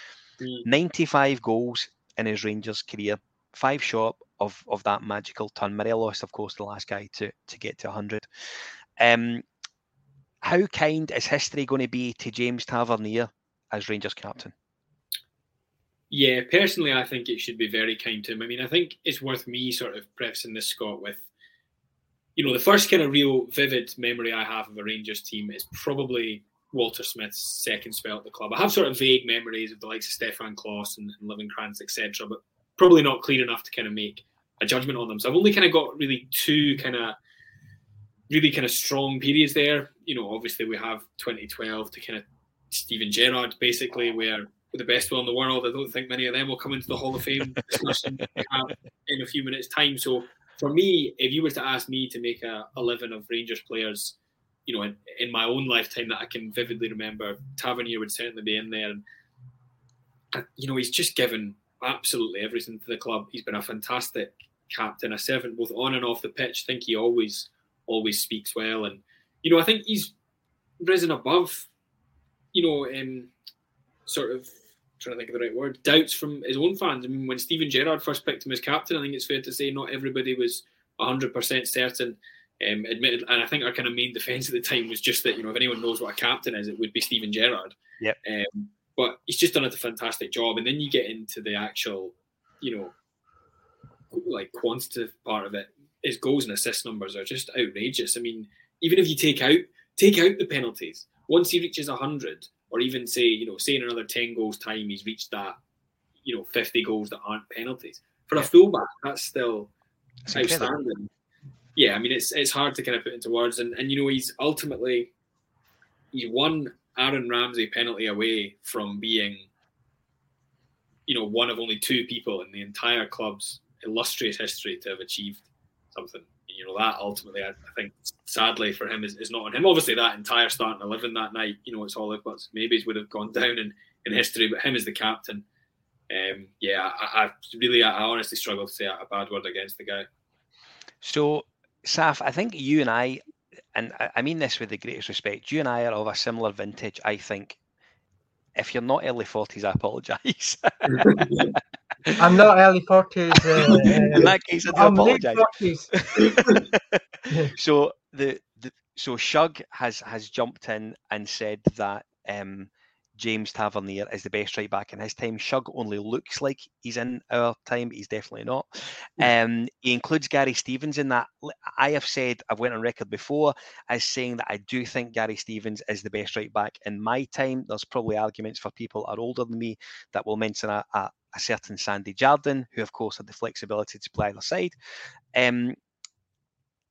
Mm. 95 goals in his Rangers career, five short of of that magical ton. Morelos, of course, the last guy to to get to 100. Um, how kind is history going to be to James Tavernier as Rangers captain? Yeah, personally, I think it should be very kind to him. I mean, I think it's worth me sort of prefacing this, Scott, with you know the first kind of real vivid memory I have of a Rangers team is probably Walter Smith's second spell at the club. I have sort of vague memories of the likes of Stefan Klos and, and Lovenkrands, etc., but probably not clear enough to kind of make a judgment on them. So I've only kind of got really two kind of really kind of strong periods there. You know, obviously we have 2012 to kind of Steven Gerrard, basically, where the best will in the world. I don't think many of them will come into the Hall of Fame discussion in a few minutes' time. So for me, if you were to ask me to make a 11 of Rangers players, you know, in, in my own lifetime that I can vividly remember, Tavernier would certainly be in there. And, uh, you know, he's just given absolutely everything to the club. He's been a fantastic captain, a servant both on and off the pitch. I think he always, always speaks well. And, you know, I think he's risen above, you know, um, sort of trying to think of the right word, doubts from his own fans. I mean, when Steven Gerrard first picked him as captain, I think it's fair to say not everybody was 100% certain. Um, admitted, and I think our kind of main defence at the time was just that you know if anyone knows what a captain is, it would be Steven Gerrard. Yeah. Um, but he's just done a fantastic job, and then you get into the actual, you know, like quantitative part of it. His goals and assist numbers are just outrageous. I mean, even if you take out take out the penalties, once he reaches hundred, or even say, you know, say in another 10 goals time he's reached that, you know, 50 goals that aren't penalties. For a fullback, that's still it's outstanding. Incredible. Yeah, I mean it's it's hard to kind of put into words and, and you know he's ultimately he's one Aaron Ramsey penalty away from being you know one of only two people in the entire club's illustrious history to have achieved something you know that ultimately I, I think sadly for him is, is not on him. Obviously that entire starting eleven that night, you know, it's all but maybe it would have gone down in, in history, but him as the captain, um, yeah, I, I really I honestly struggle to say a bad word against the guy. So Saf, I think you and I and I mean this with the greatest respect, you and I are of a similar vintage, I think. If you're not early forties, I apologise. I'm not early forties. Uh, in that case, I do I'm apologise. so the, the so Shug has has jumped in and said that um, James Tavernier is the best right back in his time. Shug only looks like he's in our time, but he's definitely not. Um, he includes Gary Stevens in that. I have said I've went on record before as saying that I do think Gary Stevens is the best right back in my time. There's probably arguments for people are older than me that will mention a, a, a certain Sandy Jardine, who of course had the flexibility to play either side. Um,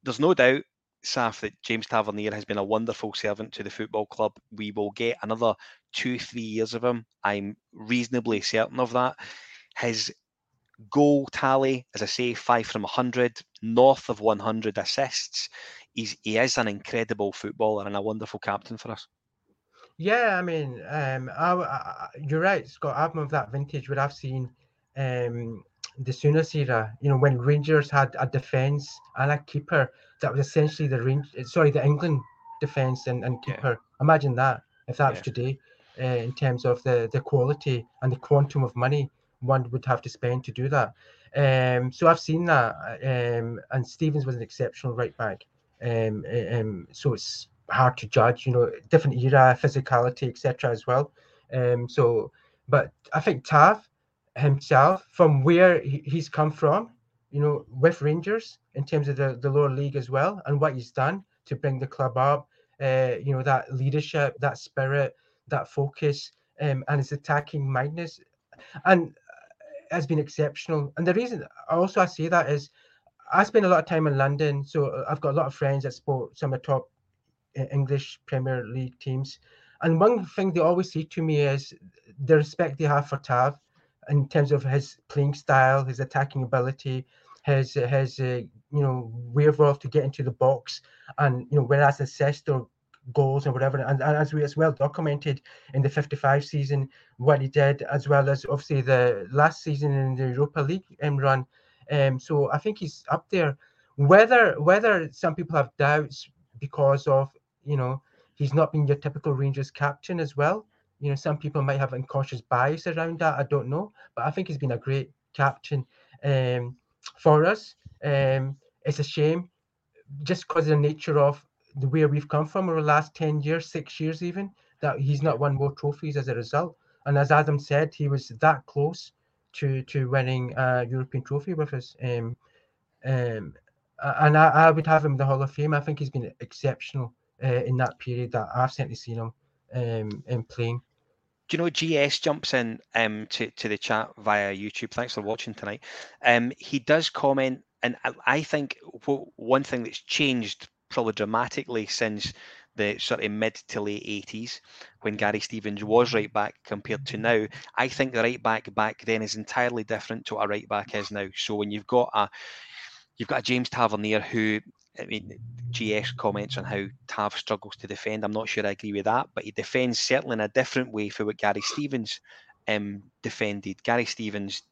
there's no doubt, Saf, that James Tavernier has been a wonderful servant to the football club. We will get another two, three years of him. I'm reasonably certain of that. His goal tally, as I say, five from 100, north of 100 assists. He's, he is an incredible footballer and a wonderful captain for us. Yeah, I mean, um, I, I, you're right, Scott. I'm of that vintage where I've seen um, the Souness era. You know, when Rangers had a defence and a keeper that was essentially the range. Sorry, the England defence and, and keeper yeah. Imagine that if that yeah. was today, uh, in terms of the the quality and the quantum of money one would have to spend to do that. Um, so I've seen that, um, and Stevens was an exceptional right back. Um, um, so it's hard to judge, you know, different era, physicality, etc. as well. Um, so, but I think Tav himself, from where he, he's come from, you know, with Rangers in terms of the, the lower league as well, and what he's done to bring the club up, uh, you know, that leadership, that spirit, that focus, um, and his attacking mindness, and has been exceptional. And the reason also I say that is I spend a lot of time in London, so I've got a lot of friends that support some of the top English Premier League teams. And one thing they always say to me is the respect they have for Tav in terms of his playing style, his attacking ability, his his uh, you know wherewithal to get into the box, and you know whereas assessed or goals and whatever, and, and as we as well documented in the 55 season what he did, as well as obviously the last season in the Europa League um, run. Um, so I think he's up there. Whether whether some people have doubts because of you know he's not been your typical Rangers captain as well. You know, some people might have unconscious bias around that. I don't know, but I think he's been a great captain um, for us. Um, it's a shame, just because of the nature of the way we've come from over the last ten years, six years even, that he's not won more trophies as a result. And as Adam said, he was that close to to winning a European trophy with us. Um, um, and I, I would have him in the Hall of Fame. I think he's been exceptional uh, in that period that I've certainly seen him um, in playing you know GS jumps in um, to, to the chat via YouTube? Thanks for watching tonight. Um, he does comment, and I think one thing that's changed probably dramatically since the sort of mid to late 80s when Gary Stevens was right back compared to now. I think the right back back then is entirely different to what a right back is now. So when you've got a you've got a James Tavernier who I mean, GS comments on how Tav struggles to defend. I'm not sure I agree with that, but he defends certainly in a different way for what Gary Stevens um, defended. Gary Stevens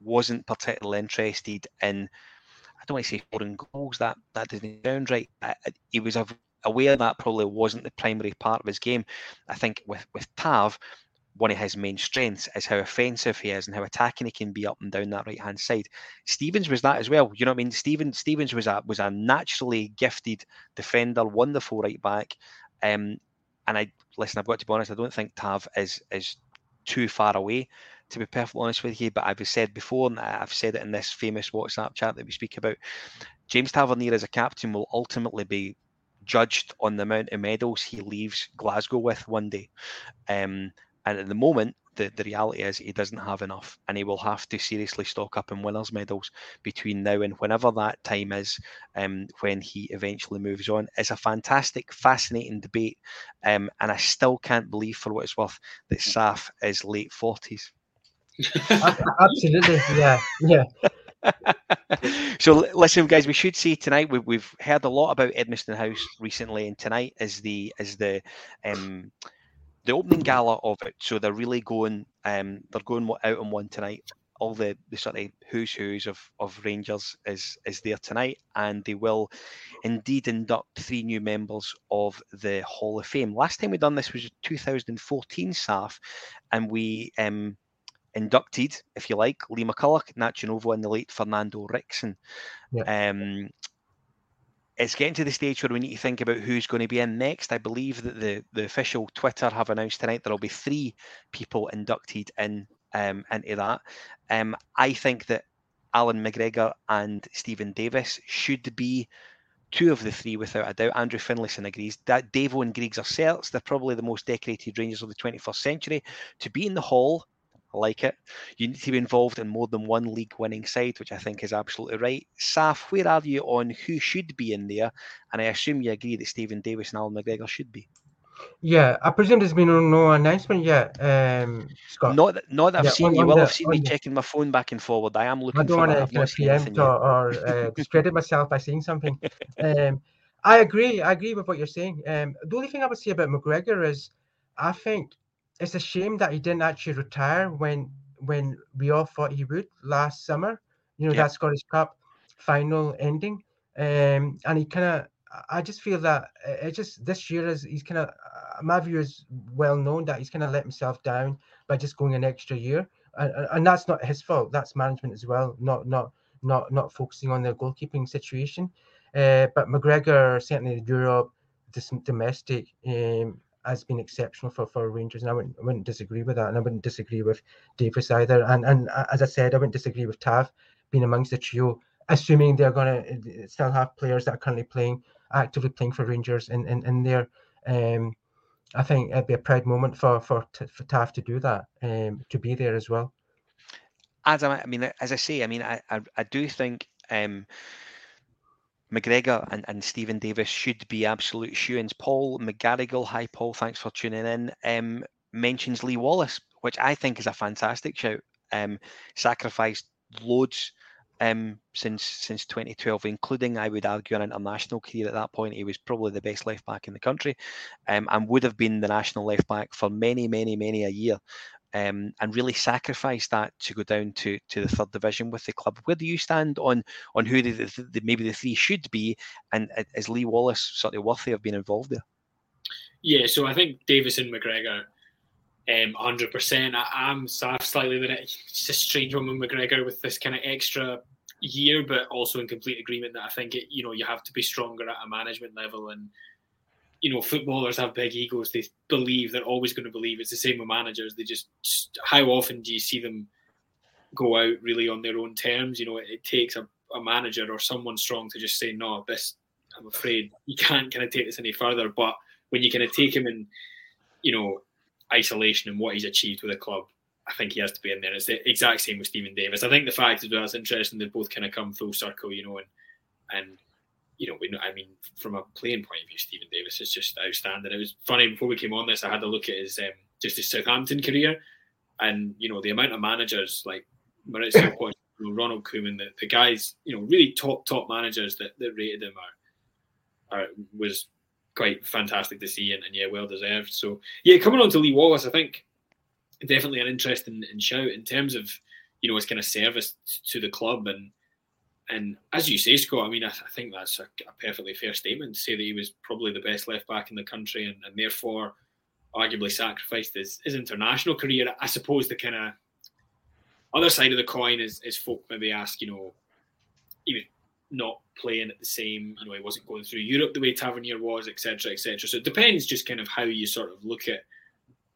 wasn't particularly interested in. I don't want to say scoring goals. That that doesn't sound right. He was aware that probably wasn't the primary part of his game. I think with with Tav, one of his main strengths is how offensive he is and how attacking he can be up and down that right hand side. Stevens was that as well. You know what I mean? Stevens Stevens was a was a naturally gifted defender, wonderful right back. Um, and I listen. I've got to be honest. I don't think Tav is is too far away. To be perfectly honest with you, but I've said before, and I've said it in this famous WhatsApp chat that we speak about. James Tavernier as a captain will ultimately be judged on the amount of medals he leaves Glasgow with one day. Um, and at the moment, the, the reality is he doesn't have enough and he will have to seriously stock up in winners' medals between now and whenever that time is um, when he eventually moves on. It's a fantastic, fascinating debate. Um, and I still can't believe, for what it's worth, that Saf is late 40s. Absolutely, yeah, yeah. so listen, guys, we should see tonight. We, we've heard a lot about Edmiston House recently, and tonight is the is the um, the opening gala of it. So they're really going, um, they're going out on one tonight. All the, the sort of who's who's of, of Rangers is is there tonight, and they will indeed induct three new members of the Hall of Fame. Last time we done this was 2014, Saf, and we um, inducted, if you like, Lee McCulloch, Nacho Novo, and the late Fernando Ricksen. Yeah. Um, it's getting to the stage where we need to think about who's going to be in next. I believe that the, the official Twitter have announced tonight there will be three people inducted in um, into that. Um, I think that Allan McGregor and Steven Davis should be two of the three without a doubt. Andrew Finlayson agrees that Davo and Griggs are certs. They're probably the most decorated Rangers of the 21st century. To be in the hall I like it. You need to be involved in more than one league winning side, which I think is absolutely right. Saf, where are you on who should be in there? And I assume you agree that Steven Davis and Allan McGregor should be. Yeah, I presume there's been no announcement yet, um, Scott. Not that, not that I've yeah, seen. You will the, have seen me the, checking my phone back and forward. I am looking. I don't want to preempt or, or uh, discredit myself by saying something. Um, I agree. I agree with what you're saying. Um, the only thing I would say about McGregor is, I think it's a shame that he didn't actually retire when when we all thought he would last summer. You know yeah. that Scottish Cup final ending, um, and he kind of I just feel that it just this year is he's kind of uh, my view is well known that he's kind of let himself down by just going an extra year, and, and that's not his fault. That's management as well, not not not not focusing on the goalkeeping situation. Uh, but McGregor certainly Europe, this domestic um, has been exceptional for, for Rangers, and I wouldn't, I wouldn't disagree with that, and I wouldn't disagree with Davis either. And and uh, as I said, I wouldn't disagree with Tav being amongst the trio, assuming they're going to uh, still have players that are currently playing actively playing for Rangers in in, in there. Um, I think it'd be a proud moment for for for Tav to do that, um, to be there as well. Adam, I mean, as I say, I mean, I I, I do think um, McGregor and, and Steven Davis should be absolute shoe-ins. Paul McGarrigle, hi Paul, thanks for tuning in. Um, mentions Lee Wallace, which I think is a fantastic shout. Um, sacrificed loads um, since since 2012, including I would argue an international career at that point. He was probably the best left back in the country, um, and would have been the national left back for many, many, many a year um, and really sacrifice that to go down to to the third division with the club. Where do you stand on on who the, the, the maybe the three should be, and is Lee Wallace sort of worthy of being involved there? Yeah, so I think Davis and McGregor, um, hundred percent. I'm slightly that it's a strange one with McGregor with this kind of extra year, but also in complete agreement that I think it, you know you have to be stronger at a management level and you know, footballers have big egos. They believe they're always going to believe. It's the same with managers. They just, how often do you see them go out really on their own terms? You know, it, it takes a, a, manager or someone strong to just say, no, this, I'm afraid you can't kind of take this any further. But when you kind of take him in, you know, isolation and what he's achieved with the club, I think he has to be in there. It's the exact same with Steven Davis. I think the fact is well, it's interesting they both kind of come full circle, you know, and and you know, we, I mean, from a playing point of view, Steven Davis is just outstanding. It was funny before we came on this. I had a look at his um, just his Southampton career, and you know the amount of managers like Pochettino, Ronald Koeman, the, the guys, you know, really top top managers that, that rated him are, are was quite fantastic to see, and, and yeah, well deserved. So yeah, coming on to Lee Wallace, I think definitely an interesting shout in terms of you know his kind of service to the club and and as you say, Scott, I mean, I, I think that's a, a, perfectly fair statement to say that he was probably the best left back in the country and, and therefore arguably sacrificed his, his international career. I suppose the kind of other side of the coin is, is folk maybe ask, you know, he was not playing at the same, you know, he wasn't going through Europe the way Tavernier was, etc., etc. So it depends just kind of how you sort of look at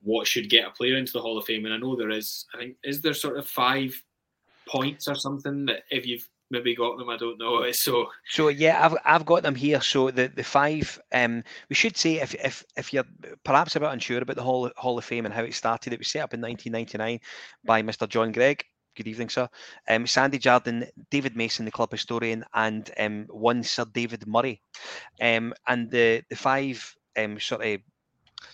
what should get a player into the Hall of Fame. And I know there is, I think, is there sort of five points or something that if you've maybe got them. I don't know. So so yeah, I've I've got them here. So the the five. Um, we should say if if if you're perhaps a bit unsure about the Hall Hall of Fame and how it started, it was set up in 1999 by Mr. John Greig. Good evening, sir. Um, Sandy Jardine, David Mason, the club historian, and um, one Sir David Murray. Um, and the the five um, sort of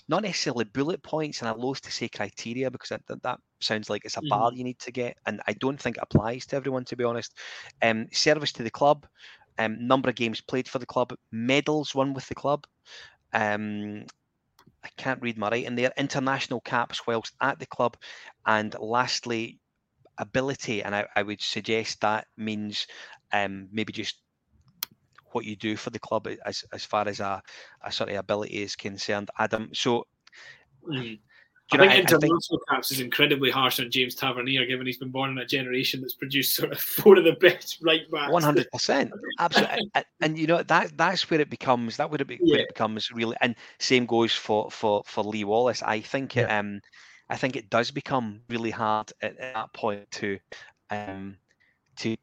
not necessarily bullet points, and I loathe to say criteria because that, that, that sounds like it's a bar mm. you need to get, and I don't think it applies to everyone, to be honest. Um, service to the club, um, number of games played for the club, medals won with the club. Um, I can't read my writing there. International caps whilst at the club, and lastly, ability. And I, I would suggest that means um, maybe just what you do for the club as as far as a, a sort of ability is concerned, Adam. So. Mm. I know, think I, international I think, caps is incredibly harsh on James Tavernier, given he's been born in a generation that's produced sort of four of the best right backs. One hundred percent, absolutely. and, and, you know that that's where it becomes that would be yeah. where it becomes really. And same goes for for for Lee Wallace. I think yeah. it, um, I think it does become really hard at, at that point to um to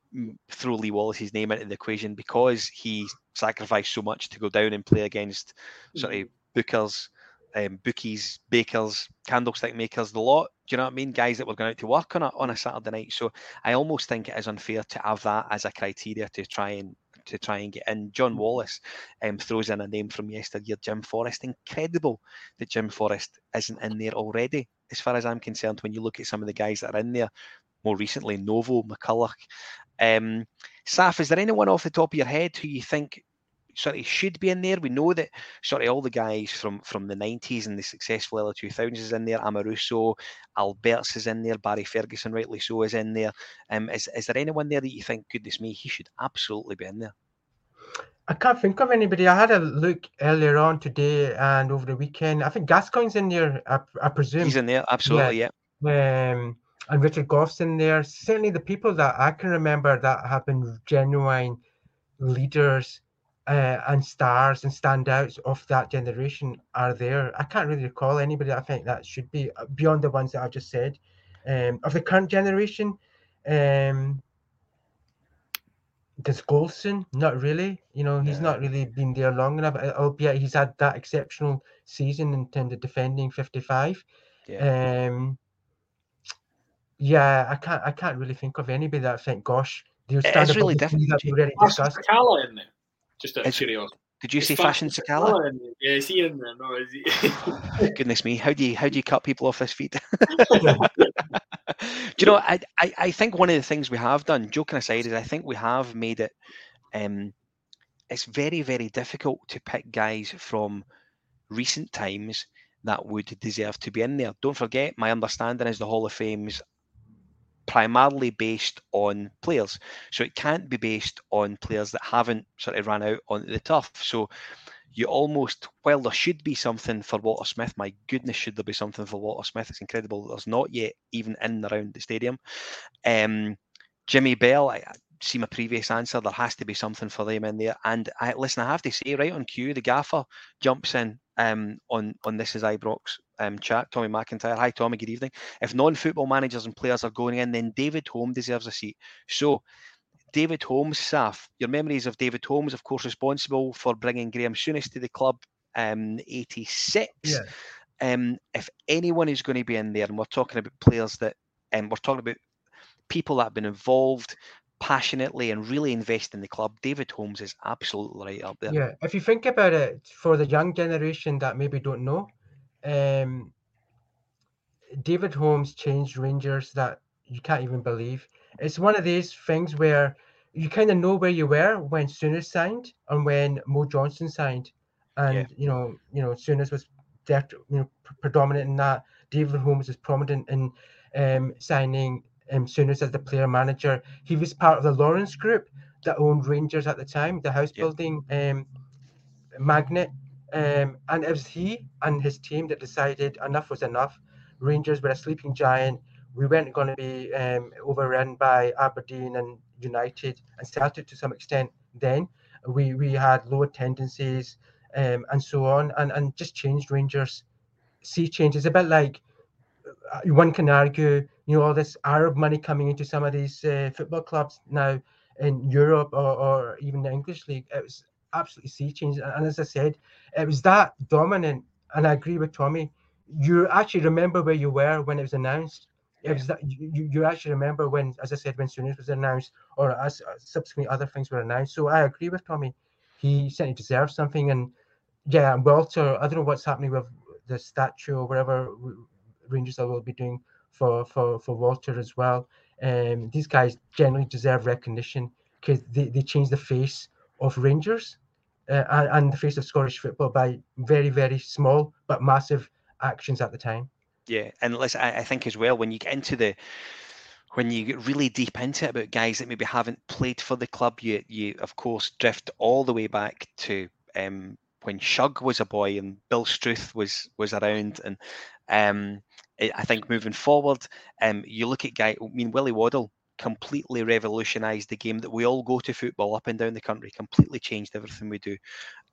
throw Lee Wallace's name into the equation because he sacrificed so much to go down and play against sort of mm-hmm. bookers, um, bookies, bakers, candlestick makers, the lot. Do you know what I mean? Guys that were going out to work on a on a Saturday night. So I almost think it is unfair to have that as a criteria to try and to try and get in. John mm-hmm. Wallace um, throws in a name from yesteryear, Jim Forrest. Incredible that Jim Forrest isn't in there already, as far as I'm concerned. When you look at some of the guys that are in there, more recently Novo, McCulloch. Um, Saf, is there anyone off the top of your head who you think sort of should be in there? We know that sort of all the guys from from the 90s and the successful early 2000s is in there. Amoruso, Alberts is in there. Barry Ferguson, rightly so, is in there. Um, is, is there anyone there that you think, goodness me, he should absolutely be in there? I can't think of anybody. I had a look earlier on today and over the weekend. I think Gascoigne's in there. I, I presume he's in there. Absolutely, yeah. yeah. Um, and Richard Gough's in there. Certainly, the people that I can remember that have been genuine leaders uh, and stars and standouts of that generation are there. I can't really recall anybody I think that should be uh, beyond the ones that I've just said. Um, of the current generation, um, does Goldson? Not really. You know, he's yeah. not really been there long enough, albeit he's had that exceptional season in terms of defending 55. Yeah. Um, yeah, I can't I can't really think of anybody that I think, gosh, they'll stand it's really difficult. That we already discussed. in there. Just out of curiosity. Did you see Fashion Sakala? Yeah, is he in there? No, is he? Goodness me, how do you how do you cut people off this feed? do you know? I, I I think one of the things we have done, joking aside, is I think we have made it. Um, it's very very difficult to pick guys from recent times that would deserve to be in there. Don't forget, my understanding is the Hall of Fame's primarily based on players. So it can't be based on players that haven't sort of ran out on the turf. So you almost, well, there should be something for Walter Smith, my goodness, should there be something for Walter Smith? It's incredible there's not yet even in and around the stadium. Um, Jimmy Bell, I, see my previous answer. There has to be something for them in there. And I listen, I have to say, right on cue, the gaffer jumps in um, on on this is Ibrox um, chat. Tommy McIntyre. Hi, Tommy. Good evening. If non-football managers and players are going in, then David Holmes deserves a seat. So. David Holmes, Saf, your memories of David Holmes, of course, responsible for bringing Graeme Souness to the club um, 86. Yeah. Um, if anyone is going to be in there, and we're talking about players that, and um, we're talking about people that have been involved, passionately and really invest in the club, David Holmes is absolutely right up there. Yeah, if you think about it, for the young generation that maybe don't know, um, David Holmes changed Rangers that you can't even believe. It's one of these things where you kind of know where you were when Souness signed and when Mo Johnston signed, and yeah. you know, you know, Souness was you know, predominant in that. David Holmes is prominent in um, signing um, Souness as the player manager. He was part of the Lawrence Group that owned Rangers at the time, the house building um, magnate. Um, and it was he and his team that decided enough was enough. Rangers were a sleeping giant. We weren't going to be um, overrun by Aberdeen and United and Celtic to some extent. Then we we had lower tendencies um, and so on, and and just changed Rangers. Sea change. It's a bit like one can argue you know all this Arab money coming into some of these uh, football clubs now in Europe or, or even the English league. It was absolutely sea change, and as I said, it was that dominant. And I agree with Tommy. You actually remember where you were when it was announced. It was that you, you actually remember when, as I said, when Souness was announced, or as uh, subsequently other things were announced. So I agree with Tommy. He certainly deserves something, and yeah, Walter. I don't know what's happening with the statue or whatever Rangers will be doing for for for Walter as well. Um, these guys generally deserve recognition because they, they changed the face of Rangers uh, and, and the face of Scottish football by very very small but massive actions at the time. Yeah, and listen, I, I think as well when you get into the when you get really deep into it about guys that maybe haven't played for the club, you you of course drift all the way back to um, when Shug was a boy and Bill Struth was was around, and um, I think moving forward, um, you look at guy. I mean, Willie Waddell completely revolutionised the game that we all go to football up and down the country. Completely changed everything we do.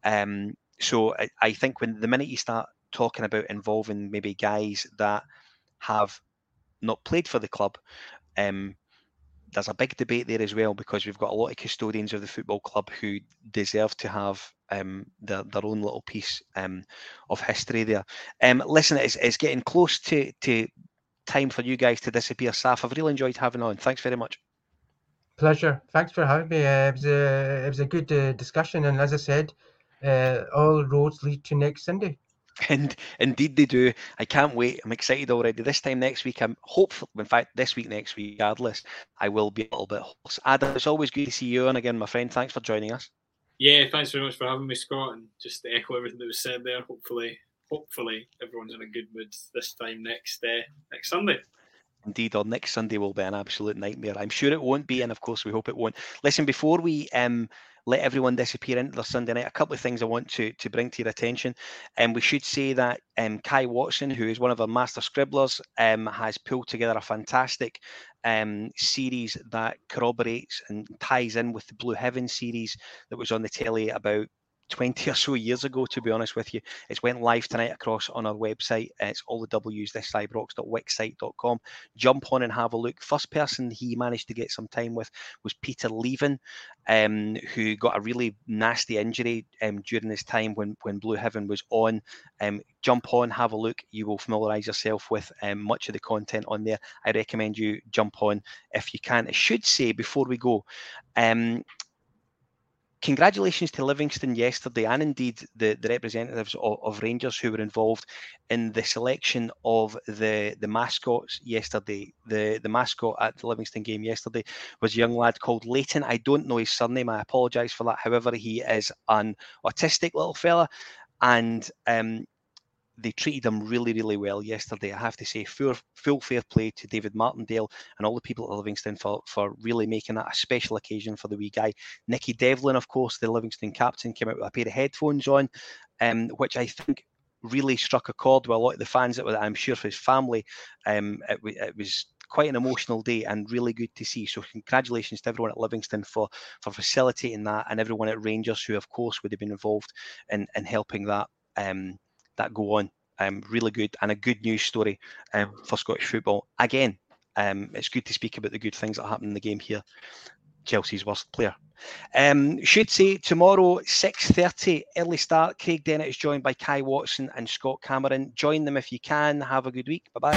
Um, so I, I think when the minute you start talking about involving maybe guys that have not played for the club, um, there's a big debate there as well because we've got a lot of custodians of the football club who deserve to have um, their, their own little piece um, of history there. Um, listen, it's, it's getting close to, to time for you guys to disappear. Saf, I've really enjoyed having on. Thanks very much. Pleasure. Thanks for having me. Uh, it was a it was a good uh, discussion, and as I said, uh, all roads lead to next Sunday. And indeed they do. I can't wait. I'm excited already. This time next week, I'm hopeful. In fact, this week, next week, regardless, I will be a little bit hoarse. Adam, it's always good to see you on again, my friend. Thanks for joining us. Yeah, thanks very much for having me, Scott, and just to echo everything that was said there. Hopefully, hopefully everyone's in a good mood this time next uh, next Sunday. Indeed, or next Sunday will be an absolute nightmare. I'm sure it won't be, and of course we hope it won't. Listen, before we um, let everyone disappear into their Sunday night. A couple of things I want to, to bring to your attention. And um, we should say that um, Kai Watson, who is one of our master scribblers, um, has pulled together a fantastic um, series that corroborates and ties in with the Blue Heaven series that was on the telly about 20 or so years ago, to be honest with you. It's went live tonight across on our website. It's all the W's, this thisisibrox.wixsite.com. Jump on and have a look. First person he managed to get some time with was Peter Leven, um, who got a really nasty injury um, during this time when, when Blue Heaven was on. Um, jump on, have a look. You will familiarize yourself with um, much of the content on there. I recommend you jump on if you can. I should say before we go, um, congratulations to Livingston yesterday, and indeed the, the representatives of, of, Rangers who were involved in the selection of the, the mascots yesterday. The the mascot at the Livingston game yesterday was a young lad called Leighton. I don't know his surname. I apologise for that. However, he is an autistic little fella, and um, they treated him really, really well yesterday. I have to say, full, full fair play to David Martindale and all the people at Livingston for, for really making that a special occasion for the wee guy. Nicky Devlin, of course, the Livingston captain, came out with a pair of headphones on, um, which I think really struck a chord with a lot of the fans. That were, I'm sure for his family, um, it, it was quite an emotional day and really good to see. So congratulations to everyone at Livingston for for facilitating that and everyone at Rangers who of course would have been involved in in helping that um, that go on. Um, really good and a good news story um, for Scottish football. Again, um, it's good to speak about the good things that happen in the game here. Chelsea's worst player. Um, should say tomorrow, 6.30, early start. Craig Dennett is joined by Kai Watson and Scott Cameron. Join them if you can. Have a good week. Bye-bye.